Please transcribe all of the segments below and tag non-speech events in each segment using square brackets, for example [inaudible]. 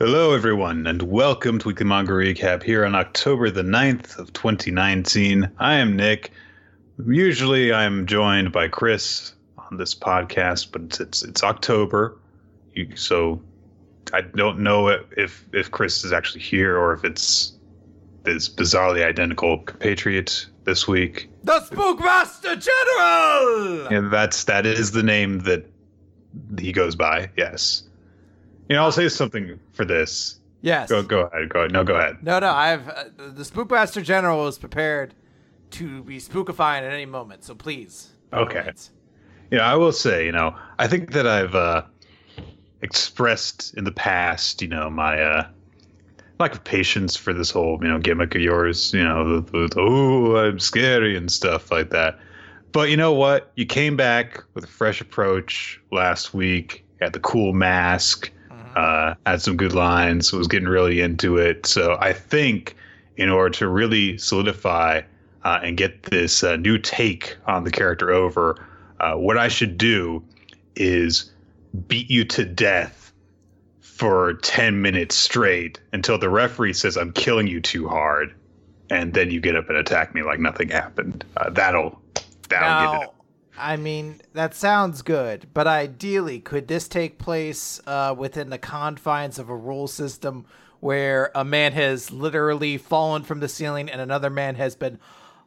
Hello, everyone, and welcome to Weekly Manga Recap here on October the 9th of 2019. I am Nick. Usually I'm joined by Chris on this podcast, but it's it's, it's October, you, so I don't know if if Chris is actually here or if it's this bizarrely identical compatriot this week. The Spookmaster General! And that's that is the name that he goes by, yes. You know, I'll say something for this. Yes. Go go ahead. Go ahead. No, go ahead. No, no. I've uh, the Spookmaster General is prepared to be spookifying at any moment. So please. Okay. Yeah, I will say, you know, I think that I've uh, expressed in the past, you know, my uh, lack of patience for this whole, you know, gimmick of yours, you know, the, the, the, oh, I'm scary and stuff like that. But you know what? You came back with a fresh approach last week. Had the cool mask uh, had some good lines, was getting really into it. So I think in order to really solidify uh, and get this uh, new take on the character over, uh, what I should do is beat you to death for 10 minutes straight until the referee says I'm killing you too hard. And then you get up and attack me like nothing happened. Uh, that'll that'll now, get it. I mean, that sounds good, but ideally, could this take place uh, within the confines of a rule system where a man has literally fallen from the ceiling and another man has been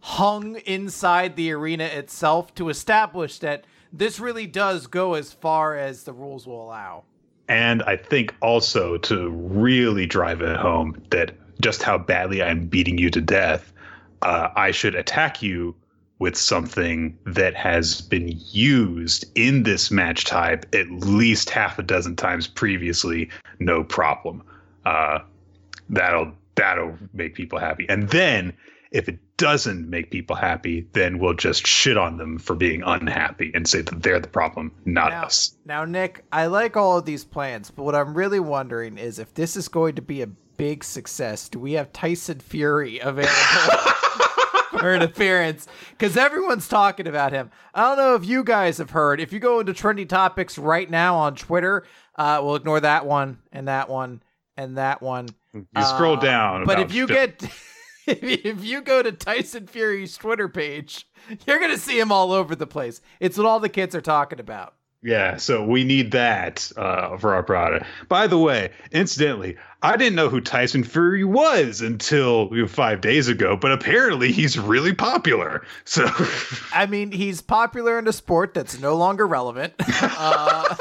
hung inside the arena itself to establish that this really does go as far as the rules will allow? And I think also to really drive it home that just how badly I'm beating you to death, uh, I should attack you with something that has been used in this match type at least half a dozen times previously, no problem. Uh, that'll that'll make people happy. And then if it doesn't make people happy, then we'll just shit on them for being unhappy and say that they're the problem, not now, us. Now, Nick, I like all of these plans, but what I'm really wondering is if this is going to be a big success, do we have Tyson Fury available? [laughs] for an [laughs] appearance because everyone's talking about him. I don't know if you guys have heard. If you go into trendy topics right now on Twitter, uh, we'll ignore that one and that one and that one. You scroll Uh, down. But if you fif- get [laughs] if you go to Tyson Fury's Twitter page, you're gonna see him all over the place. It's what all the kids are talking about. Yeah, so we need that uh, for our product. By the way, incidentally, I didn't know who Tyson Fury was until you know, five days ago, but apparently he's really popular. So [laughs] I mean, he's popular in a sport that's no longer relevant. [laughs] Uh,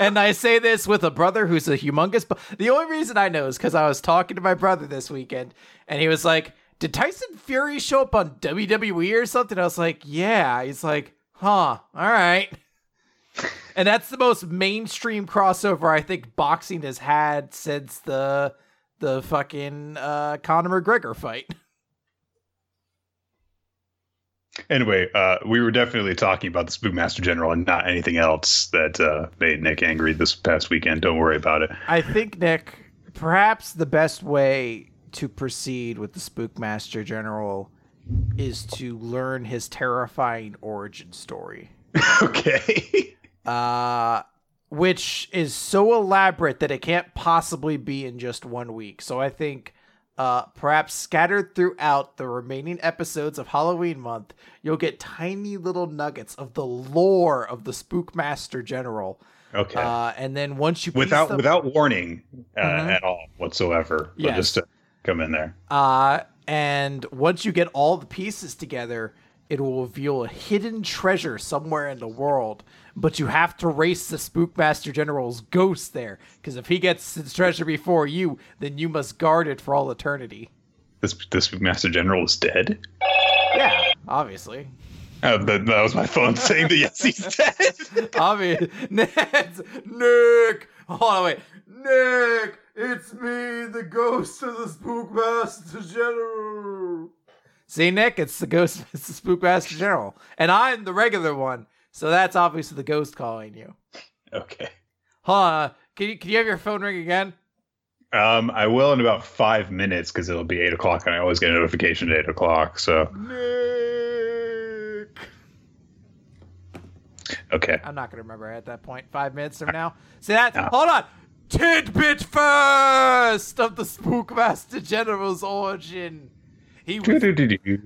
and I say this with a brother who's a humongous. Bu- the only reason I know is because I was talking to my brother this weekend, and he was like, "Did Tyson Fury show up on WWE or something?" I was like, "Yeah." He's like, "Huh, all right." And that's the most mainstream crossover I think boxing has had since the the fucking uh, Conor McGregor fight. [laughs] anyway, uh, we were definitely talking about the Spookmaster General and not anything else that uh, made Nick angry this past weekend. Don't worry about it. I think Nick, perhaps the best way to proceed with the Spookmaster General is to learn his terrifying origin story. [laughs] okay. Uh which is so elaborate that it can't possibly be in just one week. So I think uh perhaps scattered throughout the remaining episodes of Halloween month, you'll get tiny little nuggets of the lore of the Spookmaster General. Okay. Uh and then once you without them- without warning uh, Mhm. at all whatsoever. Yes. just to come in there. Uh, and once you get all the pieces together, it will reveal a hidden treasure somewhere in the world. But you have to race the Spookmaster General's ghost there, because if he gets the treasure before you, then you must guard it for all eternity. This this Spookmaster General is dead. Yeah, obviously. Oh, that, that was my phone saying that yes, he's dead. [laughs] Obvious. Nick! Hold on, wait. Nick! It's me, the ghost of the Spookmaster General. See, Nick, it's the ghost, [laughs] it's the Spookmaster General. And I'm the regular one. So that's obviously the ghost calling you. okay. Huh? Can you, can you have your phone ring again? Um, I will in about five minutes because it'll be eight o'clock, and I always get a notification at eight o'clock. So Nick! okay. I'm not going to remember at that point. Five minutes from now. See that? No. Hold on. tidbit first of the Spookmaster General's origin. He was,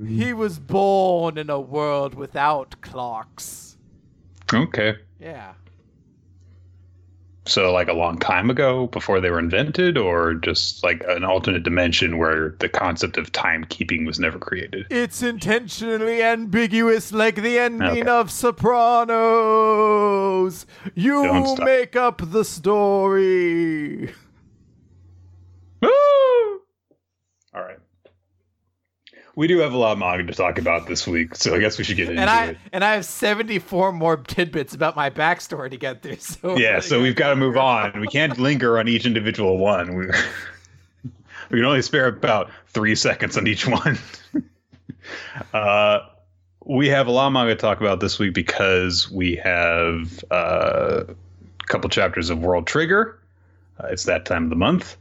he was born in a world without clocks. Okay. Yeah. So, like a long time ago, before they were invented, or just like an alternate dimension where the concept of timekeeping was never created? It's intentionally ambiguous, like the ending Okay. of Sopranos. You make up the story. Woo! All right. We do have a lot of manga to talk about this week, so I guess we should get into And I it. and I have seventy four more tidbits about my backstory to get through. So Yeah, so we've got to move on. We can't linger on each individual one. We, [laughs] we can only spare about three seconds on each one. [laughs] uh, we have a lot of manga to talk about this week because we have uh, a couple chapters of World Trigger. Uh, it's that time of the month.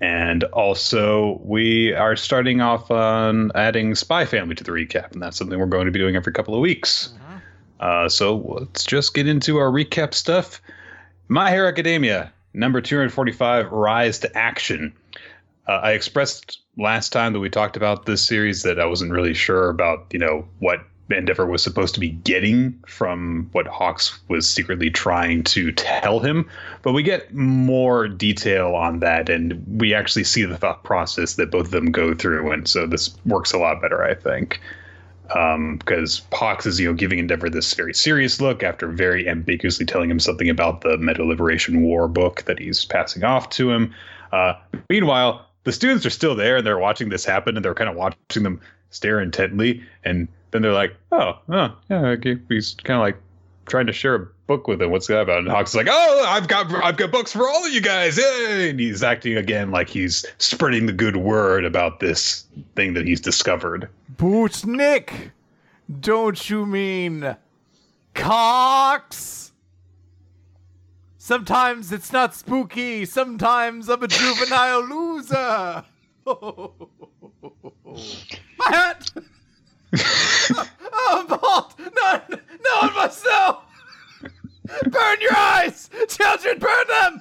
And also, we are starting off on adding Spy Family to the recap, and that's something we're going to be doing every couple of weeks. Uh, so let's just get into our recap stuff. My Hero Academia, number 245, Rise to Action. Uh, I expressed last time that we talked about this series that I wasn't really sure about, you know, what Endeavor was supposed to be getting from what Hawks was secretly trying to tell him. But we get more detail on that, and we actually see the thought process that both of them go through. And so this works a lot better, I think because Hawks is you know giving Endeavor this very serious look after very ambiguously telling him something about the Meta Liberation War book that he's passing off to him. Uh, meanwhile, the students are still there and they're watching this happen and they're kind of watching them stare intently and then they're like, oh, yeah, okay. he's kind of like trying to share a book with him. What's that about? And Hawks is like, oh, I've got I've got books for all of you guys, yay! And he's acting again like he's spreading the good word about this thing that he's discovered. Boots Nick, don't you mean Cox? Sometimes it's not spooky. Sometimes I'm a juvenile loser. [laughs] My hat. oh, I'm bald. No, no, on myself. Burn your eyes, children. Burn them.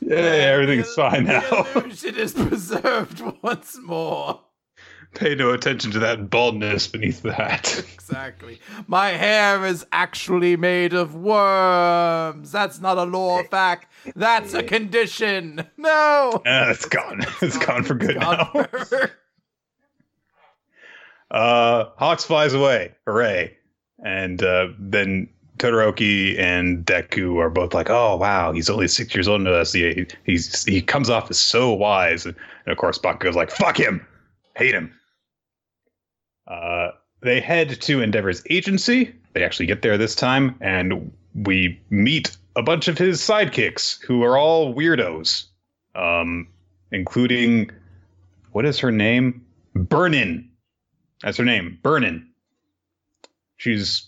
Yeah, fine now. [laughs] The illusion is preserved [laughs] once more. Pay no attention to that baldness beneath the hat. [laughs] Exactly. My hair is actually made of worms. That's not a lore fact. That's a condition. No. Ah, it's gone. It's gone for good now. God, forever. Uh, Hawks flies away. Hooray! And uh, then Todoroki and Deku are both like, "Oh wow, he's only six years older than us. He he's he comes off as so wise." And of course, Bakugo's like, "Fuck him, hate him." Uh, they head to Endeavor's agency. They actually get there this time, and we meet a bunch of his sidekicks who are all weirdos, um, including what is her name? Burnin. That's her name, Burnin. She's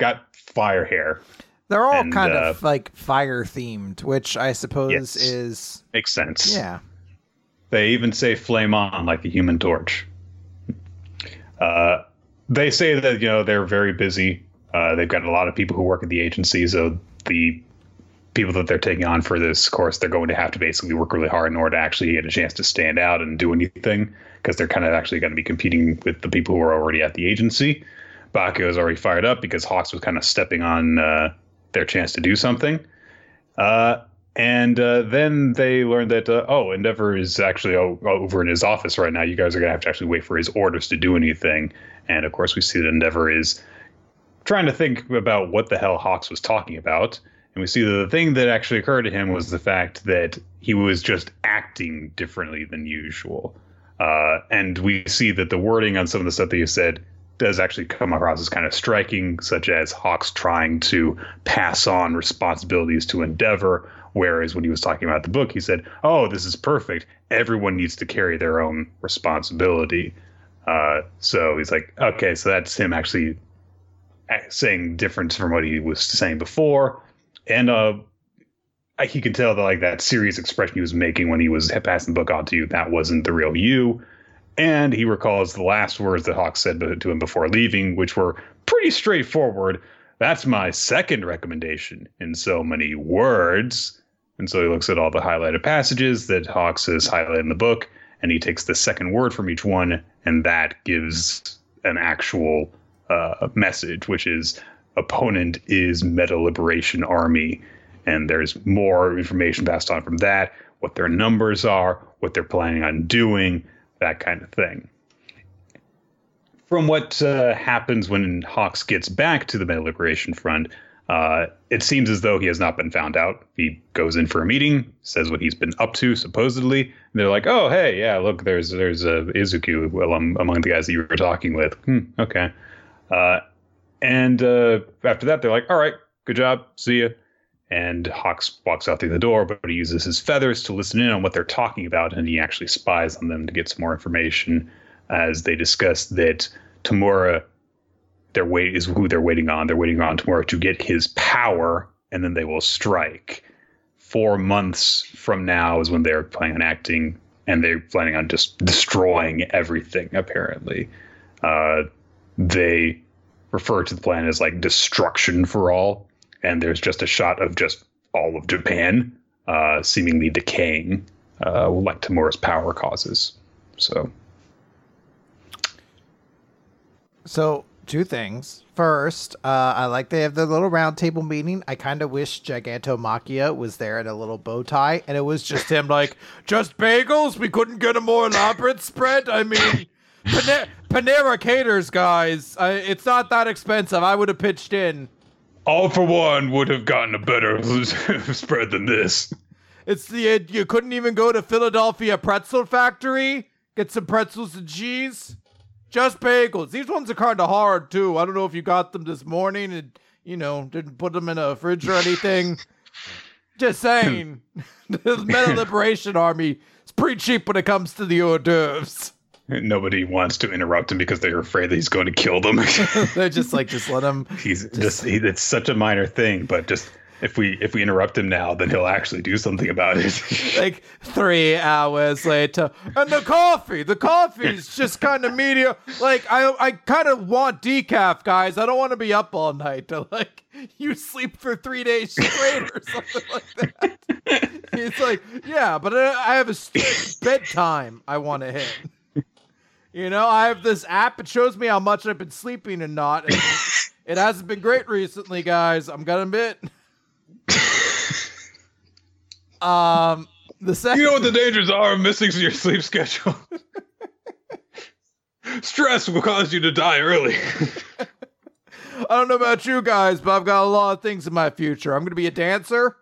got fire hair. They're all And, kind uh, of like fire themed, which I suppose Yes. is Makes sense. yeah. They even say flame on like the human torch. Uh, they say that, you know, they're very busy. Uh, they've got a lot of people who work at the agency, so the people that they're taking on for this course, they're going to have to basically work really hard in order to actually get a chance to stand out and do anything because they're kind of actually going to be competing with the people who are already at the agency. Bakugo was already fired up because Hawks was kind of stepping on uh, their chance to do something. Uh, and uh, then they learned that uh, oh, Endeavor is actually o- over in his office right now. You guys are gonna have to actually wait for his orders to do anything. And of course, we see that Endeavor is trying to think about what the hell Hawks was talking about. And we see that the thing that actually occurred to him was the fact that he was just acting differently than usual. Uh, and we see that the wording on some of the stuff that you said does actually come across as kind of striking, such as Hawks trying to pass on responsibilities to Endeavor. Whereas when he was talking about the book, he said, Oh, this is perfect. Everyone needs to carry their own responsibility. Uh, so he's like, Okay, so that's him actually saying different from what he was saying before. And uh, he could tell that like that serious expression he was making when he was passing the book on to you, that wasn't the real you. And he recalls the last words that Hawk said to him before leaving, which were pretty straightforward. that's my second recommendation in so many words. And so he looks at all the highlighted passages that Hawks has highlighted in the book, and he takes the second word from each one, and that gives an actual uh, message, which is opponent is Meta Liberation Army. And there's more information passed on from that, what their numbers are, what they're planning on doing, that kind of thing. From what uh, happens when Hawks gets back to the Meta Liberation Front, uh, it seems as though he has not been found out. He goes in for a meeting, says what he's been up to, supposedly. And they're like, "Oh, hey, yeah, look, there's there's uh, Izuku well, um, among the guys that you were talking with." Hmm, okay. Uh, and uh, after that, they're like, "All right, good job, see you." And Hawks walks out through the door, but he uses his feathers to listen in on what they're talking about, and he actually spies on them to get some more information as they discuss that Tomura their wait is who they're waiting on. They're waiting on Tomura to get his power, and then they will strike. Four months from now is when they're planning on acting, and they're planning on just destroying everything. Apparently, uh, they refer to the plan as like destruction for all, and there's just a shot of just all of Japan uh, seemingly decaying, uh, like Tomura's power causes. So So two things. First, uh, I like they have the little round table meeting. I kind of wish Gigantomachia was there in a little bow tie, and it was just him like, just bagels. We couldn't get a more elaborate spread. I mean, Pane- Panera caters, guys. It's not that expensive. I would have pitched in. All for one would have gotten a better [laughs] spread than this. It's the uh, you couldn't even go to Philadelphia Pretzel Factory get some pretzels and cheese. Just bagels. These ones are kind of hard too. I don't know if you got them this morning and you know didn't put them in a fridge or anything. Just saying, [laughs] the Metal Liberation Army is pretty cheap when it comes to the hors d'oeuvres. Nobody wants to interrupt him because they're afraid that he's going to kill them. [laughs] [laughs] They're just like, just let him. he's just, he, it's such a minor thing, but just if we if we interrupt him now, then he'll actually do something about it. [laughs] like three hours later. And the coffee, the coffee's just kind of medium. Like I, I kind of want decaf, guys. I don't want to be up all night to like you sleep for three days straight or something like that. He's like, yeah, but I I have a strict bedtime I want to hit. You know, I have this app. It shows me how much I've been sleeping and not. And [laughs] it hasn't been great recently, guys. I'm gonna admit. [laughs] Um, the second. you know what the dangers are of missing your sleep schedule. [laughs] Stress will cause you to die early. I don't know about you guys, but I've got a lot of things in my future. I'm going to be a dancer.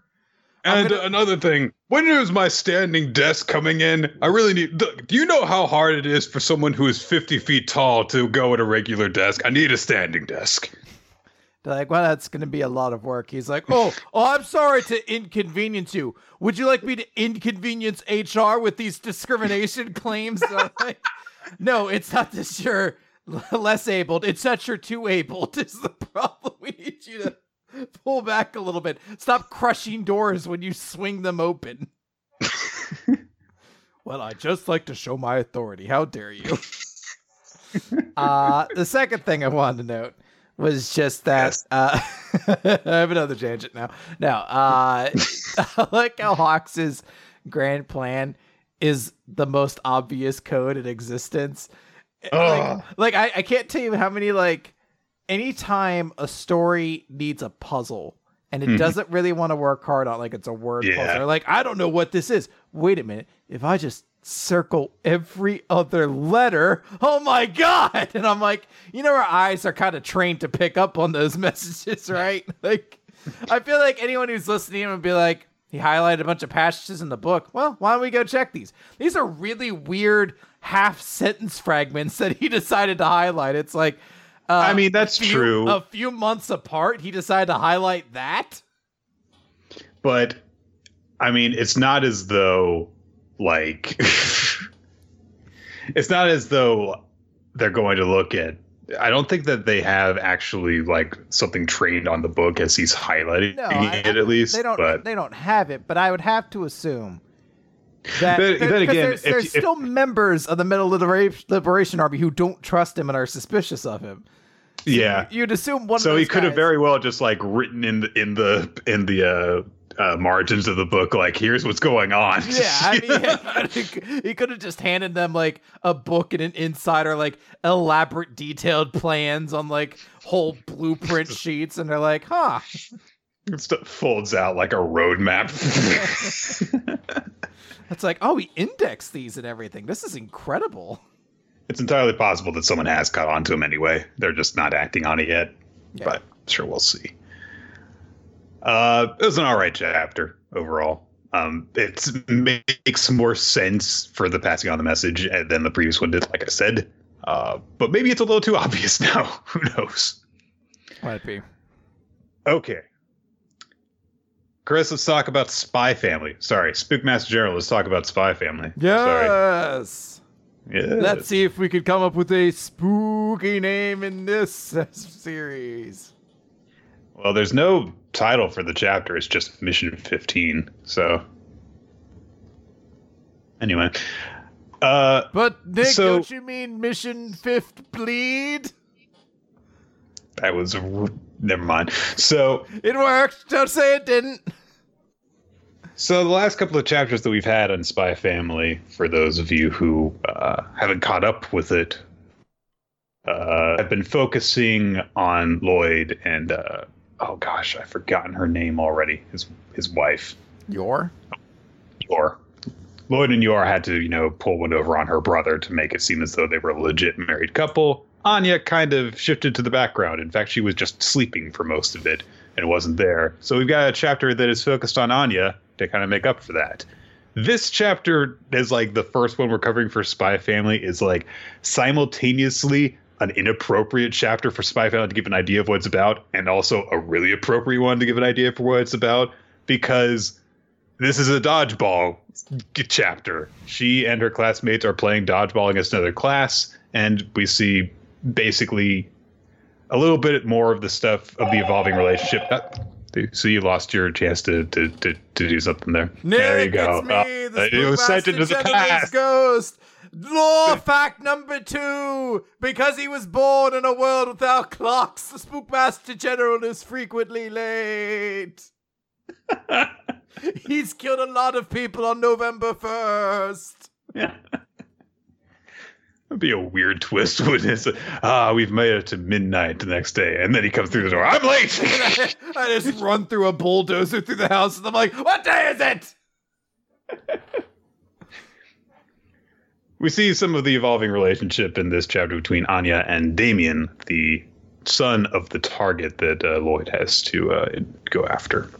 And gonna- another thing, when is my standing desk coming in? I really need. Do you know how hard it is for someone who is 50 feet tall to go at a regular desk? I need a standing desk. They're like, well, that's going to be a lot of work. He's like, oh, oh, I'm sorry to inconvenience you. Would you like me to inconvenience HR with these discrimination [laughs] claims? [laughs] Like, no, it's not that you're [laughs] less abled. It's that you're too abled. Is the problem. We need you to [laughs] pull back a little bit. Stop crushing doors when you swing them open. [laughs] well, I just like to show my authority. How dare you? [laughs] uh, the second thing I wanted to note was just that Yes. uh, I have another tangent now. Now, uh, I like how Hawks's grand plan is the most obvious code in existence. Like, like I, I can't tell you how many like anytime a story needs a puzzle and it Mhm. doesn't really want to work hard on like it's a word Yeah. puzzle. Like I don't know what this is. Wait a minute. If I just circle every other letter, oh my god! And I'm like, you know, our eyes are kind of trained to pick up on those [laughs] messages, right? Like, I feel like anyone who's listening would be like, he highlighted a bunch of passages in the book. Well, why don't we go check these? These are really weird half sentence fragments that he [laughs] decided to highlight. It's like, uh, I mean, that's a few- true. A few months apart, he decided to highlight that. but I mean, it's not as though like [laughs] it's not as though they're going to look at. I don't think that they have actually like something trained on the book as he's highlighting No, I- it at least. They don't. but They don't have it, but I would have to assume that. Then- there- then again, there's, there's if- still members of the Middle Libera- Liberation Army who don't trust him and are suspicious of him. yeah. You'd assume one. So he could have very well just like written in the in the in the uh, uh, margins of the book, like, "Here's what's going on." Yeah, I [laughs] mean, [laughs] he could have just handed them like a book and an insider, like elaborate detailed plans on like whole blueprint [laughs] sheets, and they're like, "Huh." Stuff folds out like a roadmap. [laughs] It's like, oh, we index these and everything. This is incredible. it's entirely possible that someone has caught on to him anyway. They're just not acting on it yet. Yeah. But sure, we'll see. Uh, it was an all right chapter overall. Um, it makes more sense for the passing on the message uh, than the previous one did, like I said. Uh, but maybe it's a little too [laughs] obvious now. Who knows? Might be. Okay. Chris, let's talk about Spy Family. Sorry, Spookmaster General, let's talk about Spy Family. Sorry. Yes. Let's see if we could come up with a spooky name in this [laughs] series. Well, there's no title for the chapter. It's just Mission 15. So, anyway, uh, But Nick, So- don't you mean Mission Fifth Bleed? that was never mind. So, It worked. Don't say it didn't. So the last couple of chapters that we've had on Spy Family, for those of you who uh, haven't caught up with it, uh, have been focusing on Loid and uh, oh gosh, I've forgotten her name already. His his wife. Your? Yor. Loid and Yor had to, you know, pull one over on her brother to make it seem as though they were a legit married couple. Anya kind of shifted to the background. In fact, she was just sleeping for most of it and wasn't there. So we've got a chapter that is focused on Anya to kind of make up for that. This chapter is like the first one we're covering for Spy Family is like simultaneously an inappropriate chapter for Spy Family to give an idea of what it's about, and also a really appropriate one to give an idea for what it's about because this is a dodgeball chapter. She and her classmates are playing dodgeball against another class, and we see basically a little bit more of the stuff of the evolving relationship. Uh, so you lost your chance to to, to, to do something there. Nick, there you go. me, Uh, it was sent into the past. Ghost. Law fact number two: because he was born in a world without clocks, the Spookmaster General is frequently late. [laughs] He's killed a lot of people on November first. Yeah. That'd be a weird [laughs] twist, wouldn't it? Ah, we've made it to midnight the next day, and then he comes through the door. I'm late. [laughs] I just run through a bulldozer through the house, and I'm like, "What day is it?" we see some of the evolving relationship in this chapter between Anya and Damian, the son of the target that uh, Loid has to uh, go after.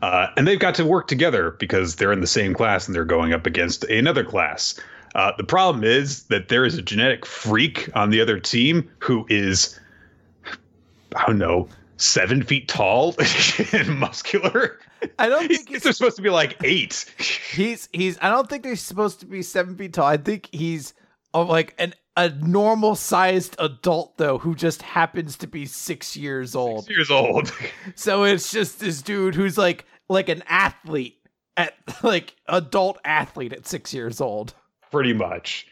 Uh, and they've got to work together because they're in the same class and they're going up against another class. Uh, the problem is that there is a genetic freak on the other team who is, I don't know, seven feet tall [laughs] and muscular. I don't think he's they're supposed to be like eight. [laughs] He's he's. I don't think they're supposed to be seven feet tall. I think he's like an a normal sized adult though, who just happens to be six years old. Six years old. [laughs] So it's just this dude who's like like an athlete at like adult athlete at six years old. Pretty much.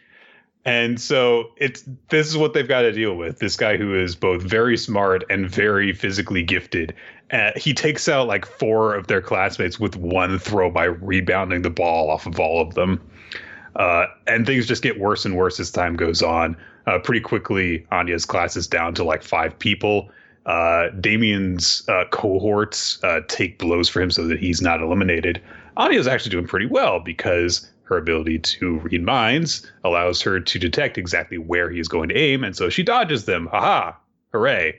And so it's this is what they've got to deal with. This guy who is both very smart and very physically gifted. Uh, he takes out like four of their classmates with one throw by rebounding the ball off of all of them. Uh, and things just get worse and worse as time goes on. Uh, pretty quickly, Anya's class is down to like five people. Uh, Damian's uh, cohorts uh, take blows for him so that he's not eliminated. Anya's actually doing pretty well because her ability to read minds allows her to detect exactly where he's going to aim, and so she dodges them. Haha! Hooray!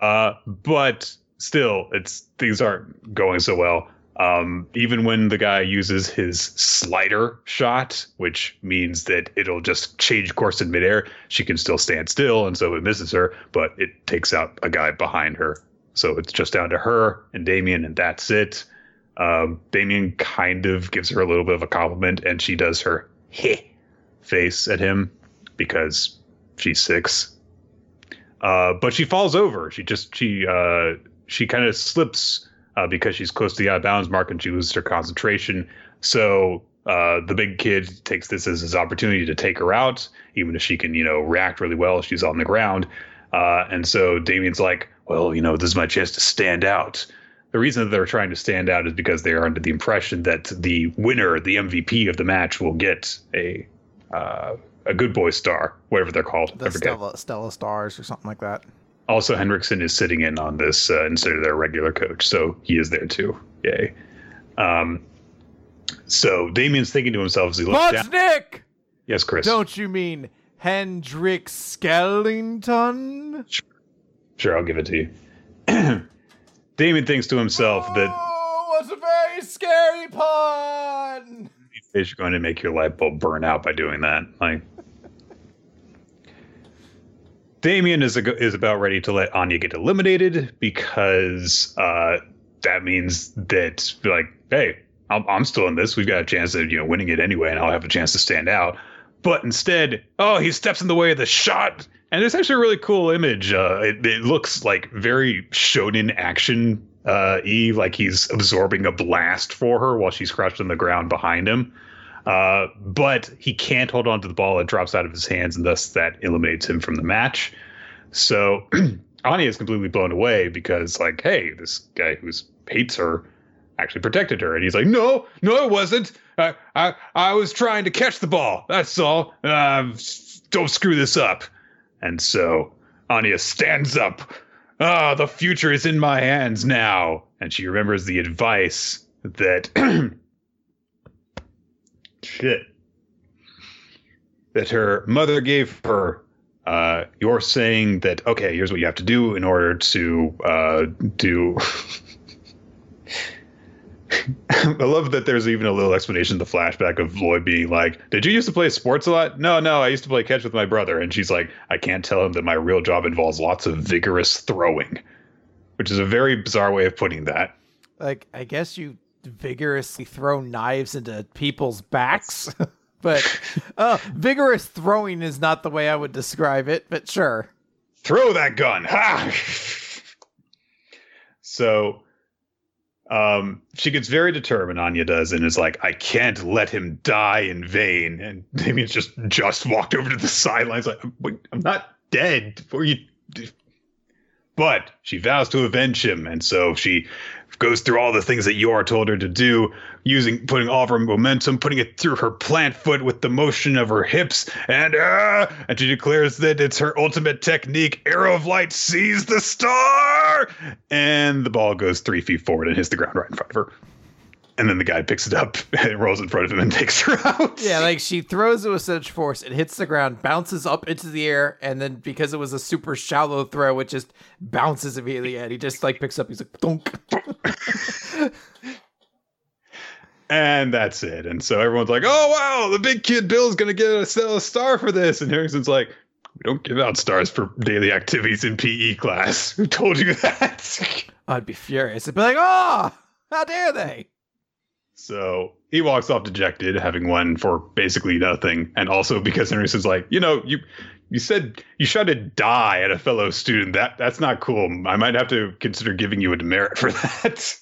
Uh, but still, it's things aren't going so well. Um, even when the guy uses his slider shot, which means that it'll just change course in midair, she can still stand still, and so it misses her, but it takes out a guy behind her. So it's just down to her and Damian, and that's it. Um, Damian kind of gives her a little bit of a compliment, and she does her heh face at him because she's six. Uh, but she falls over. She just she uh, she kind of slips uh, because she's close to the out of bounds mark, and she loses her concentration. So uh, the big kid takes this as his opportunity to take her out, even if she can you know react really well. She's on the ground. Uh, and so Damian's like, well, you know, this is my chance to stand out. The reason that they're trying to stand out is because they are under the impression that the winner, the MVP of the match, will get a uh, a good boy star, whatever they're called. The Stella, Stella Stars or something like that. Also, Hendrickson is sitting in on this uh, instead of their regular coach, so he is there too. Yay. Um, so Damian's thinking to himself as he looks down. Nick! Yes, Chris. Don't you mean Hendrik Skellington? Sure. sure, I'll give it to you. [clears throat] Damian thinks to himself oh, that. what's a very scary pun! Is going to make your light bulb burn out by doing that. Like. Damian is a, is about ready to let Anya get eliminated because uh, that means that like, hey, I'm, I'm still in this. We've got a chance of you know winning it anyway, and I'll have a chance to stand out. But instead, oh, he steps in the way of the shot, and it's actually a really cool image. Uh, it, it looks like very shonen action uh, Eve, like he's absorbing a blast for her while she's crouched on the ground behind him. Uh, but he can't hold on to the ball; it drops out of his hands, and thus that eliminates him from the match. So [clears throat] Anya is completely blown away because, like, hey, this guy who hates her actually protected her. And he's like, no, no, it wasn't. I, I, I was trying to catch the ball. That's all. Uh, don't screw this up. And so Anya stands up. Ah, the future is in my hands now. And she remembers the advice that [clears throat] shit that her mother gave her. Uh, you're saying that okay, here's what you have to do in order to uh, do [laughs] [laughs] I love that there's even a little explanation the flashback of Loid being like, Did you used to play sports a lot? No, no, I used to play catch with my brother. And she's like, I can't tell him that my real job involves lots of vigorous throwing, which is a very bizarre way of putting that. Like, I guess you vigorously throw knives into people's backs. [laughs] but uh, vigorous throwing is not the way I would describe it, but sure. Throw that gun. Ha! [laughs] so um, she gets very determined, Anya does, and is like, I can't let him die in vain. And Damien's just just walked over to the sidelines, like, I'm not dead. Before you. But she vows to avenge him, and so she goes through all the things that Yor told her to do, using putting all of her momentum, putting it through her plant foot with the motion of her hips, and uh, and she declares that it's her ultimate technique. Arrow of light sees the star, and the ball goes three feet forward and hits the ground right in front of her and then the guy picks it up [laughs] and rolls in front of him and takes her [laughs] out. Yeah, like she throws it with such force, it hits the ground, bounces up into the air, and then because it was a super shallow throw, it just bounces immediately. And he just like picks up. He's like, [laughs] and that's it. And so everyone's like, "Oh wow, the big kid Bill's gonna get a, a star for this," and Harrison's like. We don't give out stars for daily activities in PE class. Who told you that? I'd be furious. I'd be like, oh, how dare they? So he walks off dejected, having won for basically nothing, and also because Henderson's like, you know, you you said you to die at a fellow student. That that's not cool. I might have to consider giving you a demerit for [laughs] that.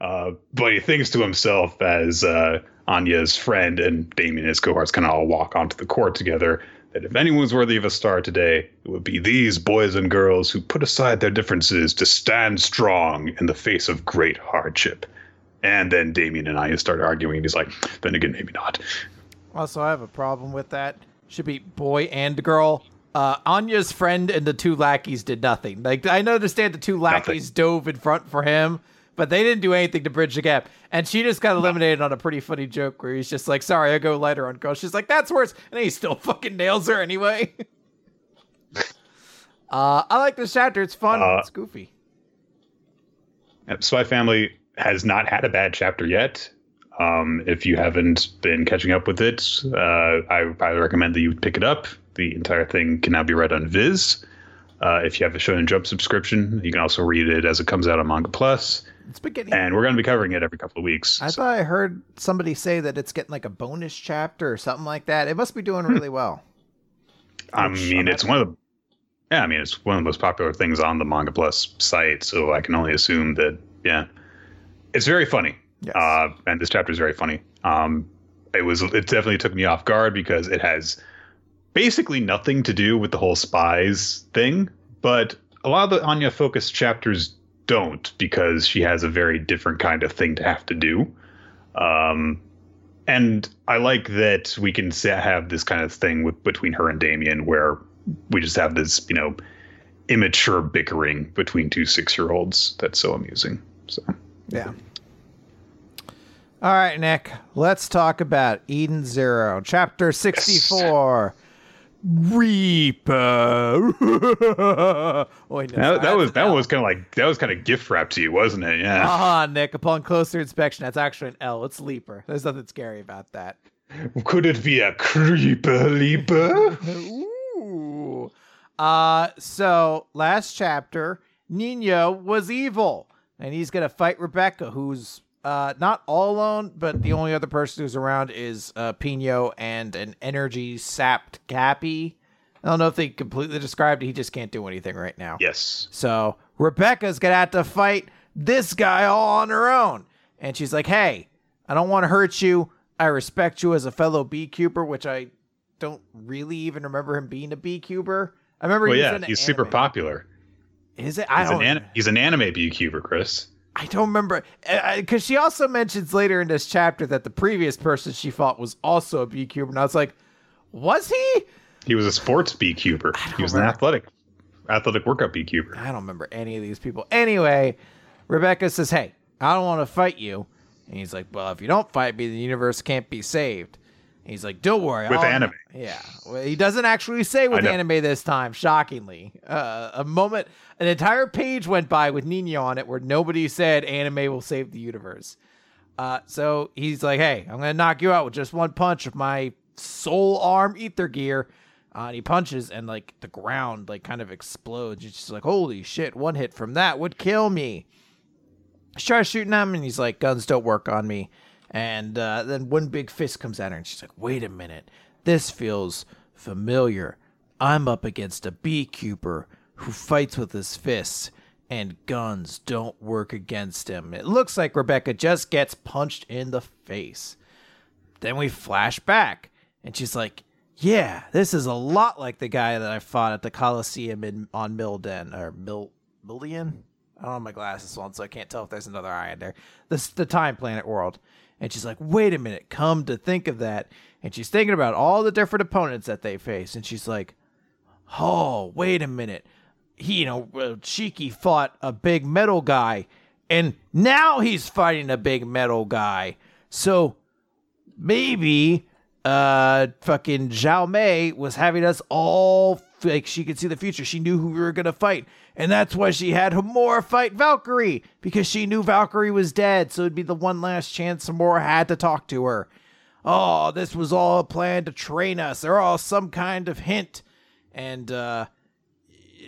Uh, but he thinks to himself as uh, Anya's friend and Damian, his cohorts, kind of all walk onto the court together. That if anyone's worthy of a star today, it would be these boys and girls who put aside their differences to stand strong in the face of great hardship. And then Damian and I start arguing. And he's like, then again, maybe not. Also, I have a problem with that. Should be boy and girl. Uh, Anya's friend and the two lackeys did nothing. Like I understand the two lackeys nothing. dove in front for him, but they didn't do anything to bridge the gap. And she just got eliminated no. on a pretty funny joke where he's just like, "Sorry, I go lighter on girl." She's like, "That's worse," and he still [laughs] fucking nails her anyway. [laughs] uh, I like this chapter. It's fun. Uh, it's goofy. Yep, so Spy Family has not had a bad chapter yet. Um, if you haven't been catching up with it, uh, I highly recommend that you pick it up. The entire thing can now be read on Viz. Uh, if you have a Shonen Jump subscription, you can also read it as it comes out on Manga Plus. It's beginning, and we're going to be covering it every couple of weeks. I so. thought I heard somebody say that it's getting like a bonus chapter or something like that. It must be doing really well. I mean, it's one of the yeah, I mean, it's one of the most popular things on the Manga Plus site, so I can only assume that yeah, it's very funny. Yes. Uh, and this chapter is very funny. Um, it was it definitely took me off guard because it has basically nothing to do with the whole spies thing. but a lot of the Anya focused chapters don't because she has a very different kind of thing to have to do. Um, and I like that we can have this kind of thing with between her and Damian where we just have this, you know, immature bickering between two six year olds that's so amusing. So yeah. All right, Nick. Let's talk about Eden Zero, chapter sixty-four. Yes. Reaper. oh, [laughs] wait, no, that, that was that was kind of like that was kind of gift wrapped to you, wasn't it? Yeah. Ah, uh Nick. Upon closer inspection, that's actually an L. It's Leaper. There's nothing scary about that. Could it be a creeper leaper? Ooh. Uh, so last chapter, Nino was evil, and he's gonna fight Rebecca, who's uh, not all alone, but the only other person who's around is uh, Pino and an energy sapped Happy. I don't know if they completely described it. He just can't do anything right now. Yes. So Rebecca's gonna have to fight this guy all on her own, and she's like, "Hey, I don't want to hurt you. I respect you as a fellow B-Cuber, which I don't really even remember him being a B-Cuber. I remember. Well, yeah, he's anime. super popular. Is it? I he's don't. An, he's an anime B-Cuber, Chris. I don't remember uh, uh, because she also mentions later in this chapter that the previous person she fought was also a B-Cuber, and I was like, was he? He was a sports B-Cuber. He was remember. an athletic, athletic workout B-Cuber. I don't remember any of these people. Anyway, Rebecca says, "Hey, I don't want to fight you," and he's like, "Well, if you don't fight me, the universe can't be saved." He's like, "Don't worry." With I'll... anime, yeah. Well, he doesn't actually say with anime this time. Shockingly, uh, a moment, an entire page went by with Nino on it where nobody said anime will save the universe. Uh, so he's like, "Hey, I'm gonna knock you out with just one punch of my soul arm ether gear." Uh, and he punches, and like the ground like kind of explodes. It's just like, "Holy shit! One hit from that would kill me." He tries shooting him, and he's like, "Guns don't work on me." And uh, then one big fist comes at her, and she's like, wait a minute. This feels familiar. I'm up against a B-Cuber who fights with his fists, and guns don't work against him. It looks like Rebecca just gets punched in the face. Then we flash back, and she's like, yeah, this is a lot like the guy that I fought at the Coliseum in, on Milden, or Mil, Millian? I don't have my glasses on, so I can't tell if there's another eye in there. This the Time Planet world. And she's like, wait a minute, come to think of that. And she's thinking about all the different opponents that they face. And she's like, oh, wait a minute. He, you know, Shiki fought a big metal guy. And now he's fighting a big metal guy. So maybe uh fucking Xiaomei was having us all like she could see the future. She knew who we were gonna fight. And that's why she had Homura fight Valkyrie, because she knew Valkyrie was dead, so it'd be the one last chance Homura had to talk to her. Oh, this was all a plan to train us, or all some kind of hint. And uh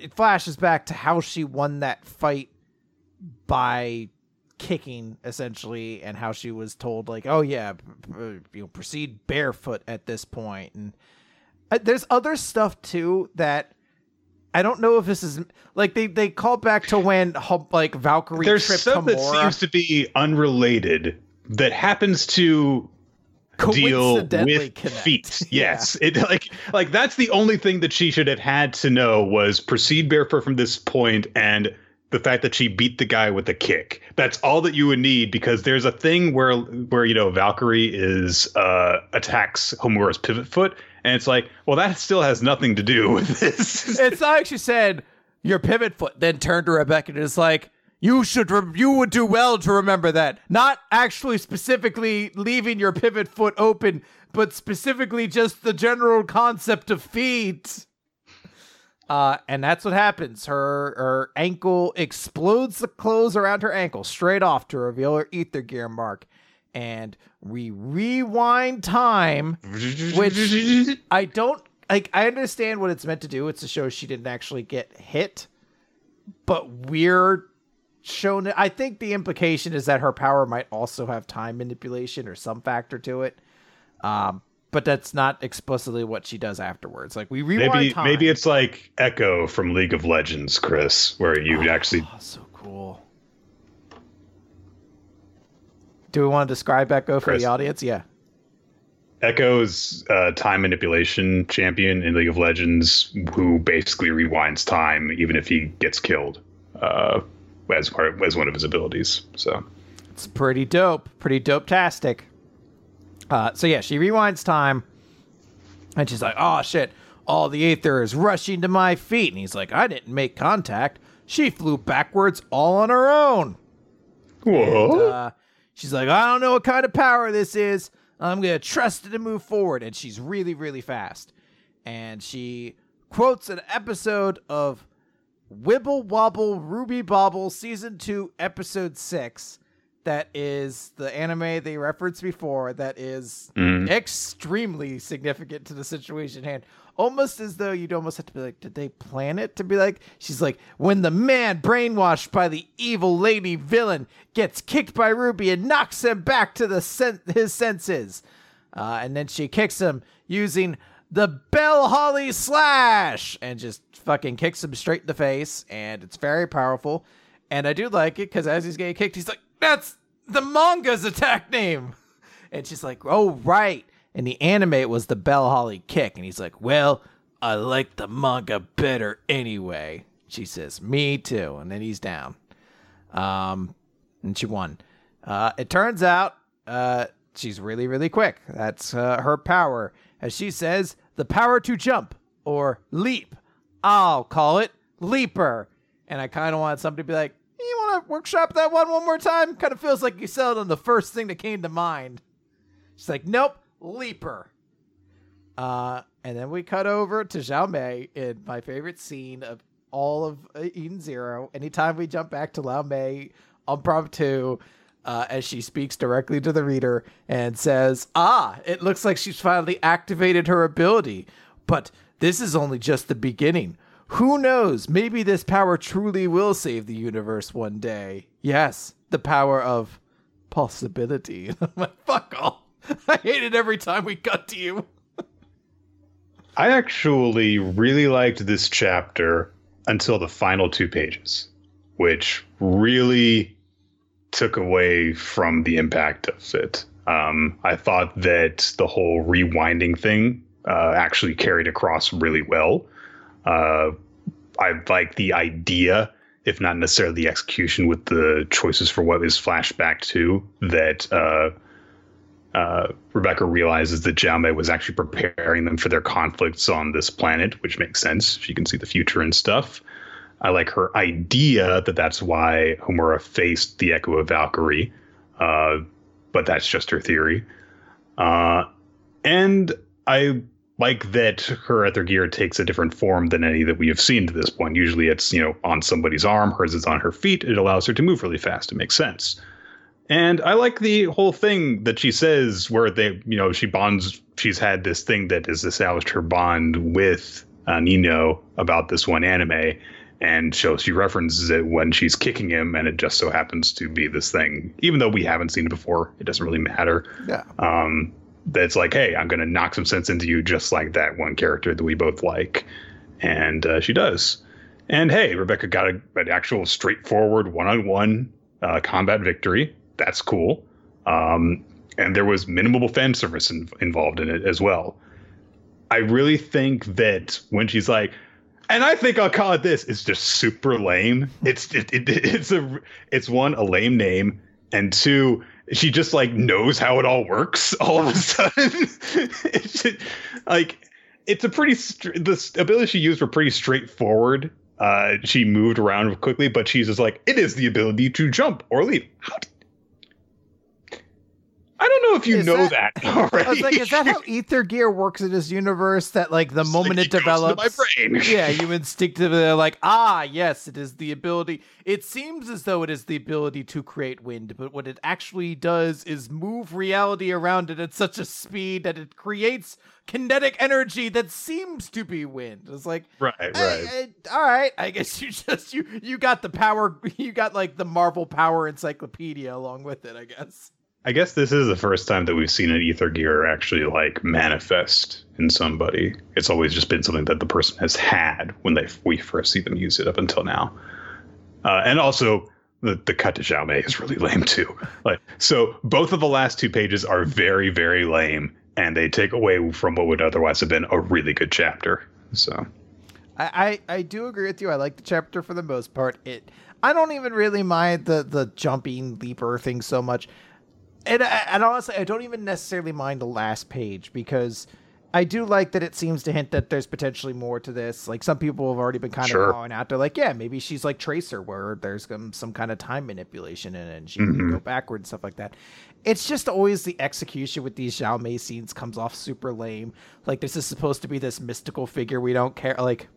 it flashes back to how she won that fight by kicking essentially and how she was told like oh yeah you know proceed barefoot at this point and uh, there's other stuff too that I don't know if this is like they they call back to when like Valkyrie. There's stuff that seems to be unrelated that happens to deal with connect. feet. [laughs] Yes, yeah. it like like that's the only thing that she should have had to know was proceed barefoot from this point and the fact that she beat the guy with a kick. That's all that you would need because there's a thing where where you know Valkyrie is uh attacks Homura's pivot foot and it's like, well, that still has nothing to do [laughs] with this. it's like she said your pivot foot, then turned to Rebecca and is like, you should, re- you would do well to remember that. Not actually specifically leaving your pivot foot open, but specifically just the general concept of feet. Uh, and that's what happens. Her her ankle explodes the clothes around her ankle straight off to reveal her ether gear mark and we rewind time, which [laughs] I don't like. I understand what it's meant to do. It's to show she didn't actually get hit, but we're shown. I think the implication is that her power might also have time manipulation or some factor to it. Um, but that's not explicitly what she does afterwards. Like we rewind maybe time. maybe it's like Ekko from League of Legends, Chris, where you oh, actually so cool. Do we want to describe Ekko for Chris. the audience? Yeah. Ekko's uh, time manipulation champion in League of Legends, who basically rewinds time even if he gets killed, uh, as part as one of his abilities. So it's pretty dope, pretty dope tastic. Uh, so yeah, she rewinds time, and she's like, "Oh shit! All the aether is rushing to my feet," and he's like, "I didn't make contact. She flew backwards all on her own." Whoa! And, uh, she's like, "I don't know what kind of power this is." I'm going to trust it to move forward. And she's really, really fast. And she quotes an episode of Wibble Wobble Ruby Bobble Season 2, Episode 6. That is the anime they referenced before, that is Mhm. extremely significant to the situation at hand. Almost as though you'd almost have to be like, did they plan it to be like? She's like, when the man brainwashed by the evil lady villain gets kicked by Ruby and knocks him back to the sen- his senses, uh, and then she kicks him using the Bell Holly slash and just fucking kicks him straight in the face, and it's very powerful. And I do like it because as he's getting kicked, he's like, "That's the manga's attack name," and she's like, "Oh right." And the anime, was the Bell Holly kick, and he's like, "Well, I like the manga better anyway." She says, "Me too," and then he's down. Um, and she won. Uh, it turns out, uh, she's really, really quick. That's uh, her power, as she says, the power to jump or leap. I'll call it leaper. And I kind of want somebody to be like, "You want to workshop that one one more time?" Kind of feels like you it on the first thing that came to mind. She's like, "Nope, leaper." Uh, and then we cut over to Xiaomei in my favorite scene of all of uh, Eden Zero. Anytime we jump back to Xiaomei impromptu, uh, as she speaks directly to the reader and says, Ah, it looks like she's finally activated her ability. But this is only just the beginning. Who knows? Maybe this power truly will save the universe one day. Yes, the power of possibility. [laughs] Fuck off. I hate it every time we cut to you. I actually really liked this chapter until the final two pages, which really took away from the impact of it. Um, I thought that the whole rewinding thing uh, actually carried across really well. Uh, I like the idea, if not necessarily the execution, with the choices for what is flashback to that. Uh, uh, Rebecca realizes that Xiaomei was actually preparing them for their conflicts on this planet, which makes sense. She can see the future and stuff. I like her idea that that's why Homura faced the Echo of Valkyrie, uh, but that's just her theory. Uh, and I like that her ether gear takes a different form than any that we have seen to this point. Usually it's, you know, on somebody's arm, hers is on her feet. It allows her to move really fast. It makes sense. And I like the whole thing that she says where they, you know, she bonds, she's had this thing that has established her bond with uh, Nino about this one anime. And so she references it when she's kicking him, and it just so happens to be this thing. Even though we haven't seen it before, it doesn't really matter. Yeah. Um, that's like, hey, I'm going to knock some sense into you just like that one character that we both like. And uh, she does. And hey, Rebecca got a, an actual straightforward one on one combat victory. That's cool. Um, and there was minimal fan service in, involved in it as well. I really think that when she's like, and I think I'll call it this, it's just super lame. It's it, it, it's a it's one a lame name, and two she just like knows how it all works all of a sudden. [laughs] it's just, like it's a pretty str- the abilities she used were pretty straightforward. Uh, she moved around quickly, but she's just like it is the ability to jump or leap. How I don't know if you Is know that- that, [laughs] already. I was like, is that how Ether Gear works in this universe? That like the moment like it into develops, my brain. [laughs] yeah, you [laughs] instinctively are like, ah, yes, it is the ability. It seems as though it is the ability to create wind, but what it actually does is move reality around it at such a speed that it creates kinetic energy that seems to be wind. It's like, right, I- right. I- all right, I guess you just you you got the power, you got like the Marvel Power Encyclopedia along with it, I guess. I guess this is the first time that we've seen an ether gear actually like manifest in somebody. It's always just been something that the person has had when they we first see them use it up until now. Uh, and also the the cut to Xiaomei is really [laughs] lame too. Like so both of the last two pages are very very lame and they take away from what would otherwise have been a really good chapter. So I, I, I do agree with you. I like the chapter for the most part. It I don't even really mind the the jumping leaper thing so much. And, and honestly, I don't even necessarily mind the last page because I do like that it seems to hint that there's potentially more to this. Like some people have already been kind sure. of calling out. They're like, yeah, maybe she's like Tracer, where there's some, some kind of time manipulation in it and she mm-hmm. can go backward and stuff like that. It's just always the execution with these Xiaomei scenes comes off super lame. Like this is supposed to be this mystical figure we don't care. Like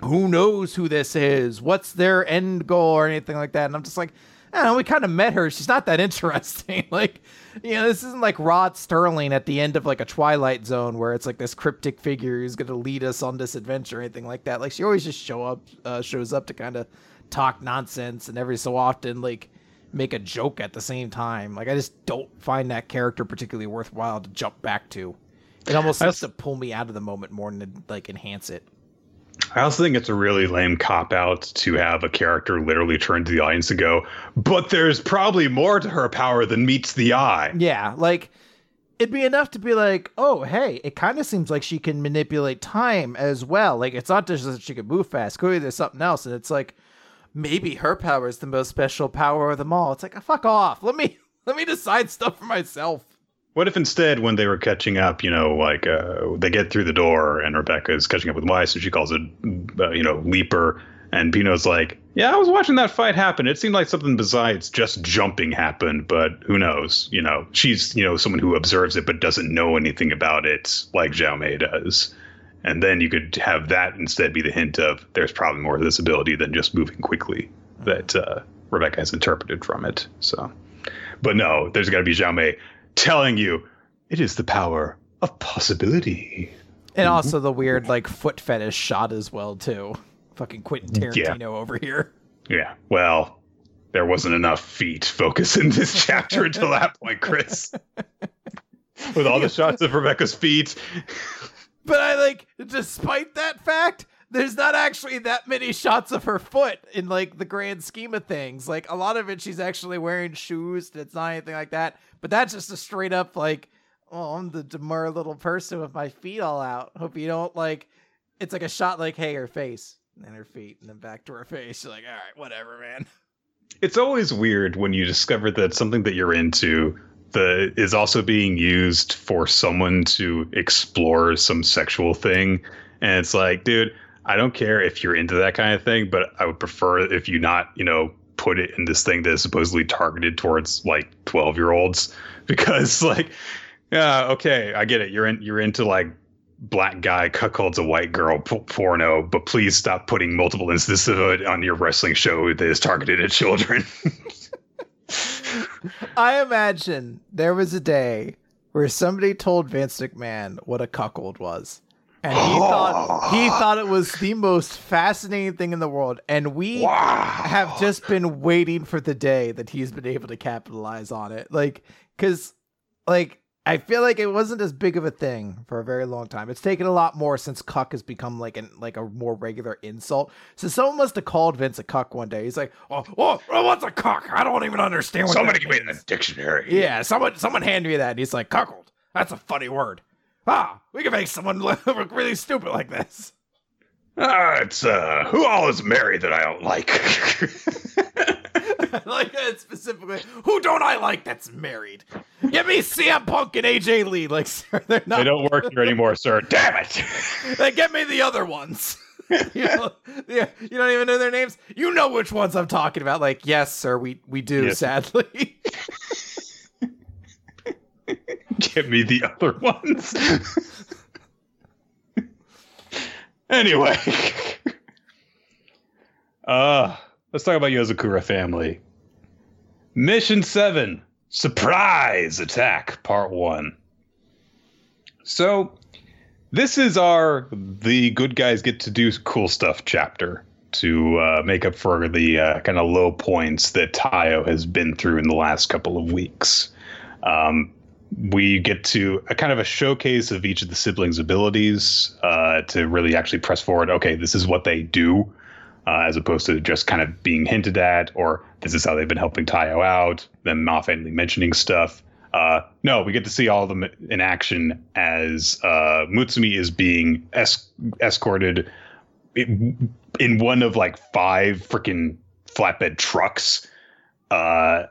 who knows who this is? What's their end goal or anything like that? And I'm just like, know, we kind of met her. She's not that [laughs] interesting. like, you know, this isn't like Rod Serling at the end of like a Twilight Zone where it's like this cryptic figure who's going to lead us on this adventure or anything like that. Like, she always just show up, uh, shows up to kind of talk nonsense and every so often like make a joke at the same time. Like, I just don't find that character particularly worthwhile to jump back to. It almost seems to pull me out of the moment more than to, like enhance it. I also think it's a really lame cop out to have a character literally turn to the audience and go, but there's probably more to her power than meets the eye. Yeah, like it'd be enough to be like, oh, hey, it kind of seems like she can manipulate time as well. Like it's not just that she can move fast. Clearly, there's something else, and it's like maybe her power is the most special power of them all. It's like, fuck off. Let me [laughs] let me decide stuff for myself. What if instead, when they were catching up, you know, like uh, they get through the door and Rebecca is catching up with Weisz and she calls it, uh, you know, Leaper. And Pino's like, yeah, I was watching that fight happen. It seemed like something besides just jumping happened, but who knows? You know, she's, you know, someone who observes it but doesn't know anything about it like Xiaomei does. And then you could have that instead be the hint of there's probably more to this ability than just moving quickly that uh, Rebecca has interpreted from it. So, but no, there's got to be Xiaomei telling you it is the power of possibility. And mm-hmm. also the weird like foot fetish shot as well too. Fucking Quentin Tarantino yeah. over here. Yeah. Well, there wasn't enough feet focus in this [laughs] chapter until that point, Chris. [laughs] With all the shots of Rebecca's feet. But I like, despite that fact, there's not actually that many shots of her foot in like the grand scheme of things. Like a lot of it, she's actually wearing shoes. It's not anything like that. But that's just a straight up like, oh, I'm the demure little person with my feet all out. Hope you don't like. It's like a shot like, hey, her face and her feet, and then back to her [laughs] face. You're like, all right, whatever, man. It's always weird when you discover that something that you're into the is also being used for someone to explore some sexual thing, and it's like, dude, I don't care if you're into that kind of thing, but I would prefer if you not, you know, put it in this thing that is supposedly targeted towards like 12 year olds [laughs] because like yeah okay i get it. You're in you're into like black guy cuckolds a white girl porno but please stop putting multiple instances of it on your wrestling show that is targeted at children. [laughs] I imagine there was a day where somebody told vince mcmahon what a cuckold was and he [gasps] thought he thought it was the most fascinating thing in the world and we wow. have just been waiting for the day that he's been able to capitalize on it like cuz like I feel like it wasn't as big of a thing for a very long time. It's taken a lot more since cuck has become like an like a more regular insult. So someone must have called Vince a cuck one day. He's like, oh, "Oh, oh, what's a cuck? I don't even understand what." Somebody give me the dictionary. Yeah, someone someone hand me that. And he's like, "Cuckold. That's a funny word." Ah, we can make someone [laughs] look really stupid like this. Ah, uh, it's uh, who all is married that I don't like. [laughs] like that specifically. Who don't I like that's married? Give me CM Punk and AJ Lee. Like, [laughs] sir, they're not. They don't work here anymore, sir. Damn it! then get me the other ones. you, know, yeah, you don't even know their names. You know which ones I'm talking about. Like, yes, sir, we we do. Yes. Sadly. Give me the other ones. anyway. [laughs] Uh, let's talk about Yozakura family. Mission 7 Surprise Attack, Part 1. So, this is our The Good Guys Get to Do Cool Stuff chapter to uh, make up for the uh, kind of low points that Taiyo has been through in the last couple of weeks. Um, we get to a kind of a showcase of each of the siblings' abilities uh, to really actually press forward. Okay, this is what they do, uh, as opposed to just kind of being hinted at, or this is how they've been helping Taiyo out. Them offhandedly mentioning stuff. Uh, no, we get to see all of them in action as uh, Mutsumi is being es- escorted in, in one of like five freaking flatbed trucks. Uh,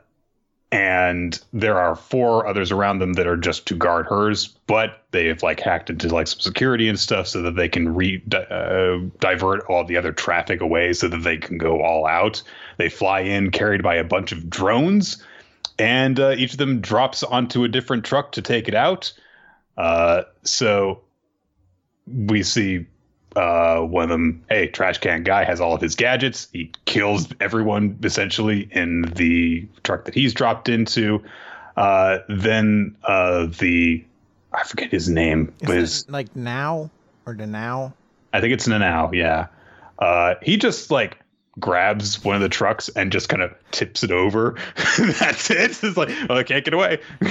and there are four others around them that are just to guard hers, but they have like hacked into like some security and stuff so that they can re uh, divert all the other traffic away so that they can go all out. They fly in carried by a bunch of drones, and uh, each of them drops onto a different truck to take it out. Uh, so we see uh, one of them, hey, trash can guy has all of his gadgets. He kills everyone essentially in the truck that he's dropped into. Uh, then uh, the I forget his name, Is but his, like now or the now? I think it's now. Yeah, uh, he just like grabs one of the trucks and just kind of tips it over. [laughs] That's it. It's like, oh, I can't get away. [laughs]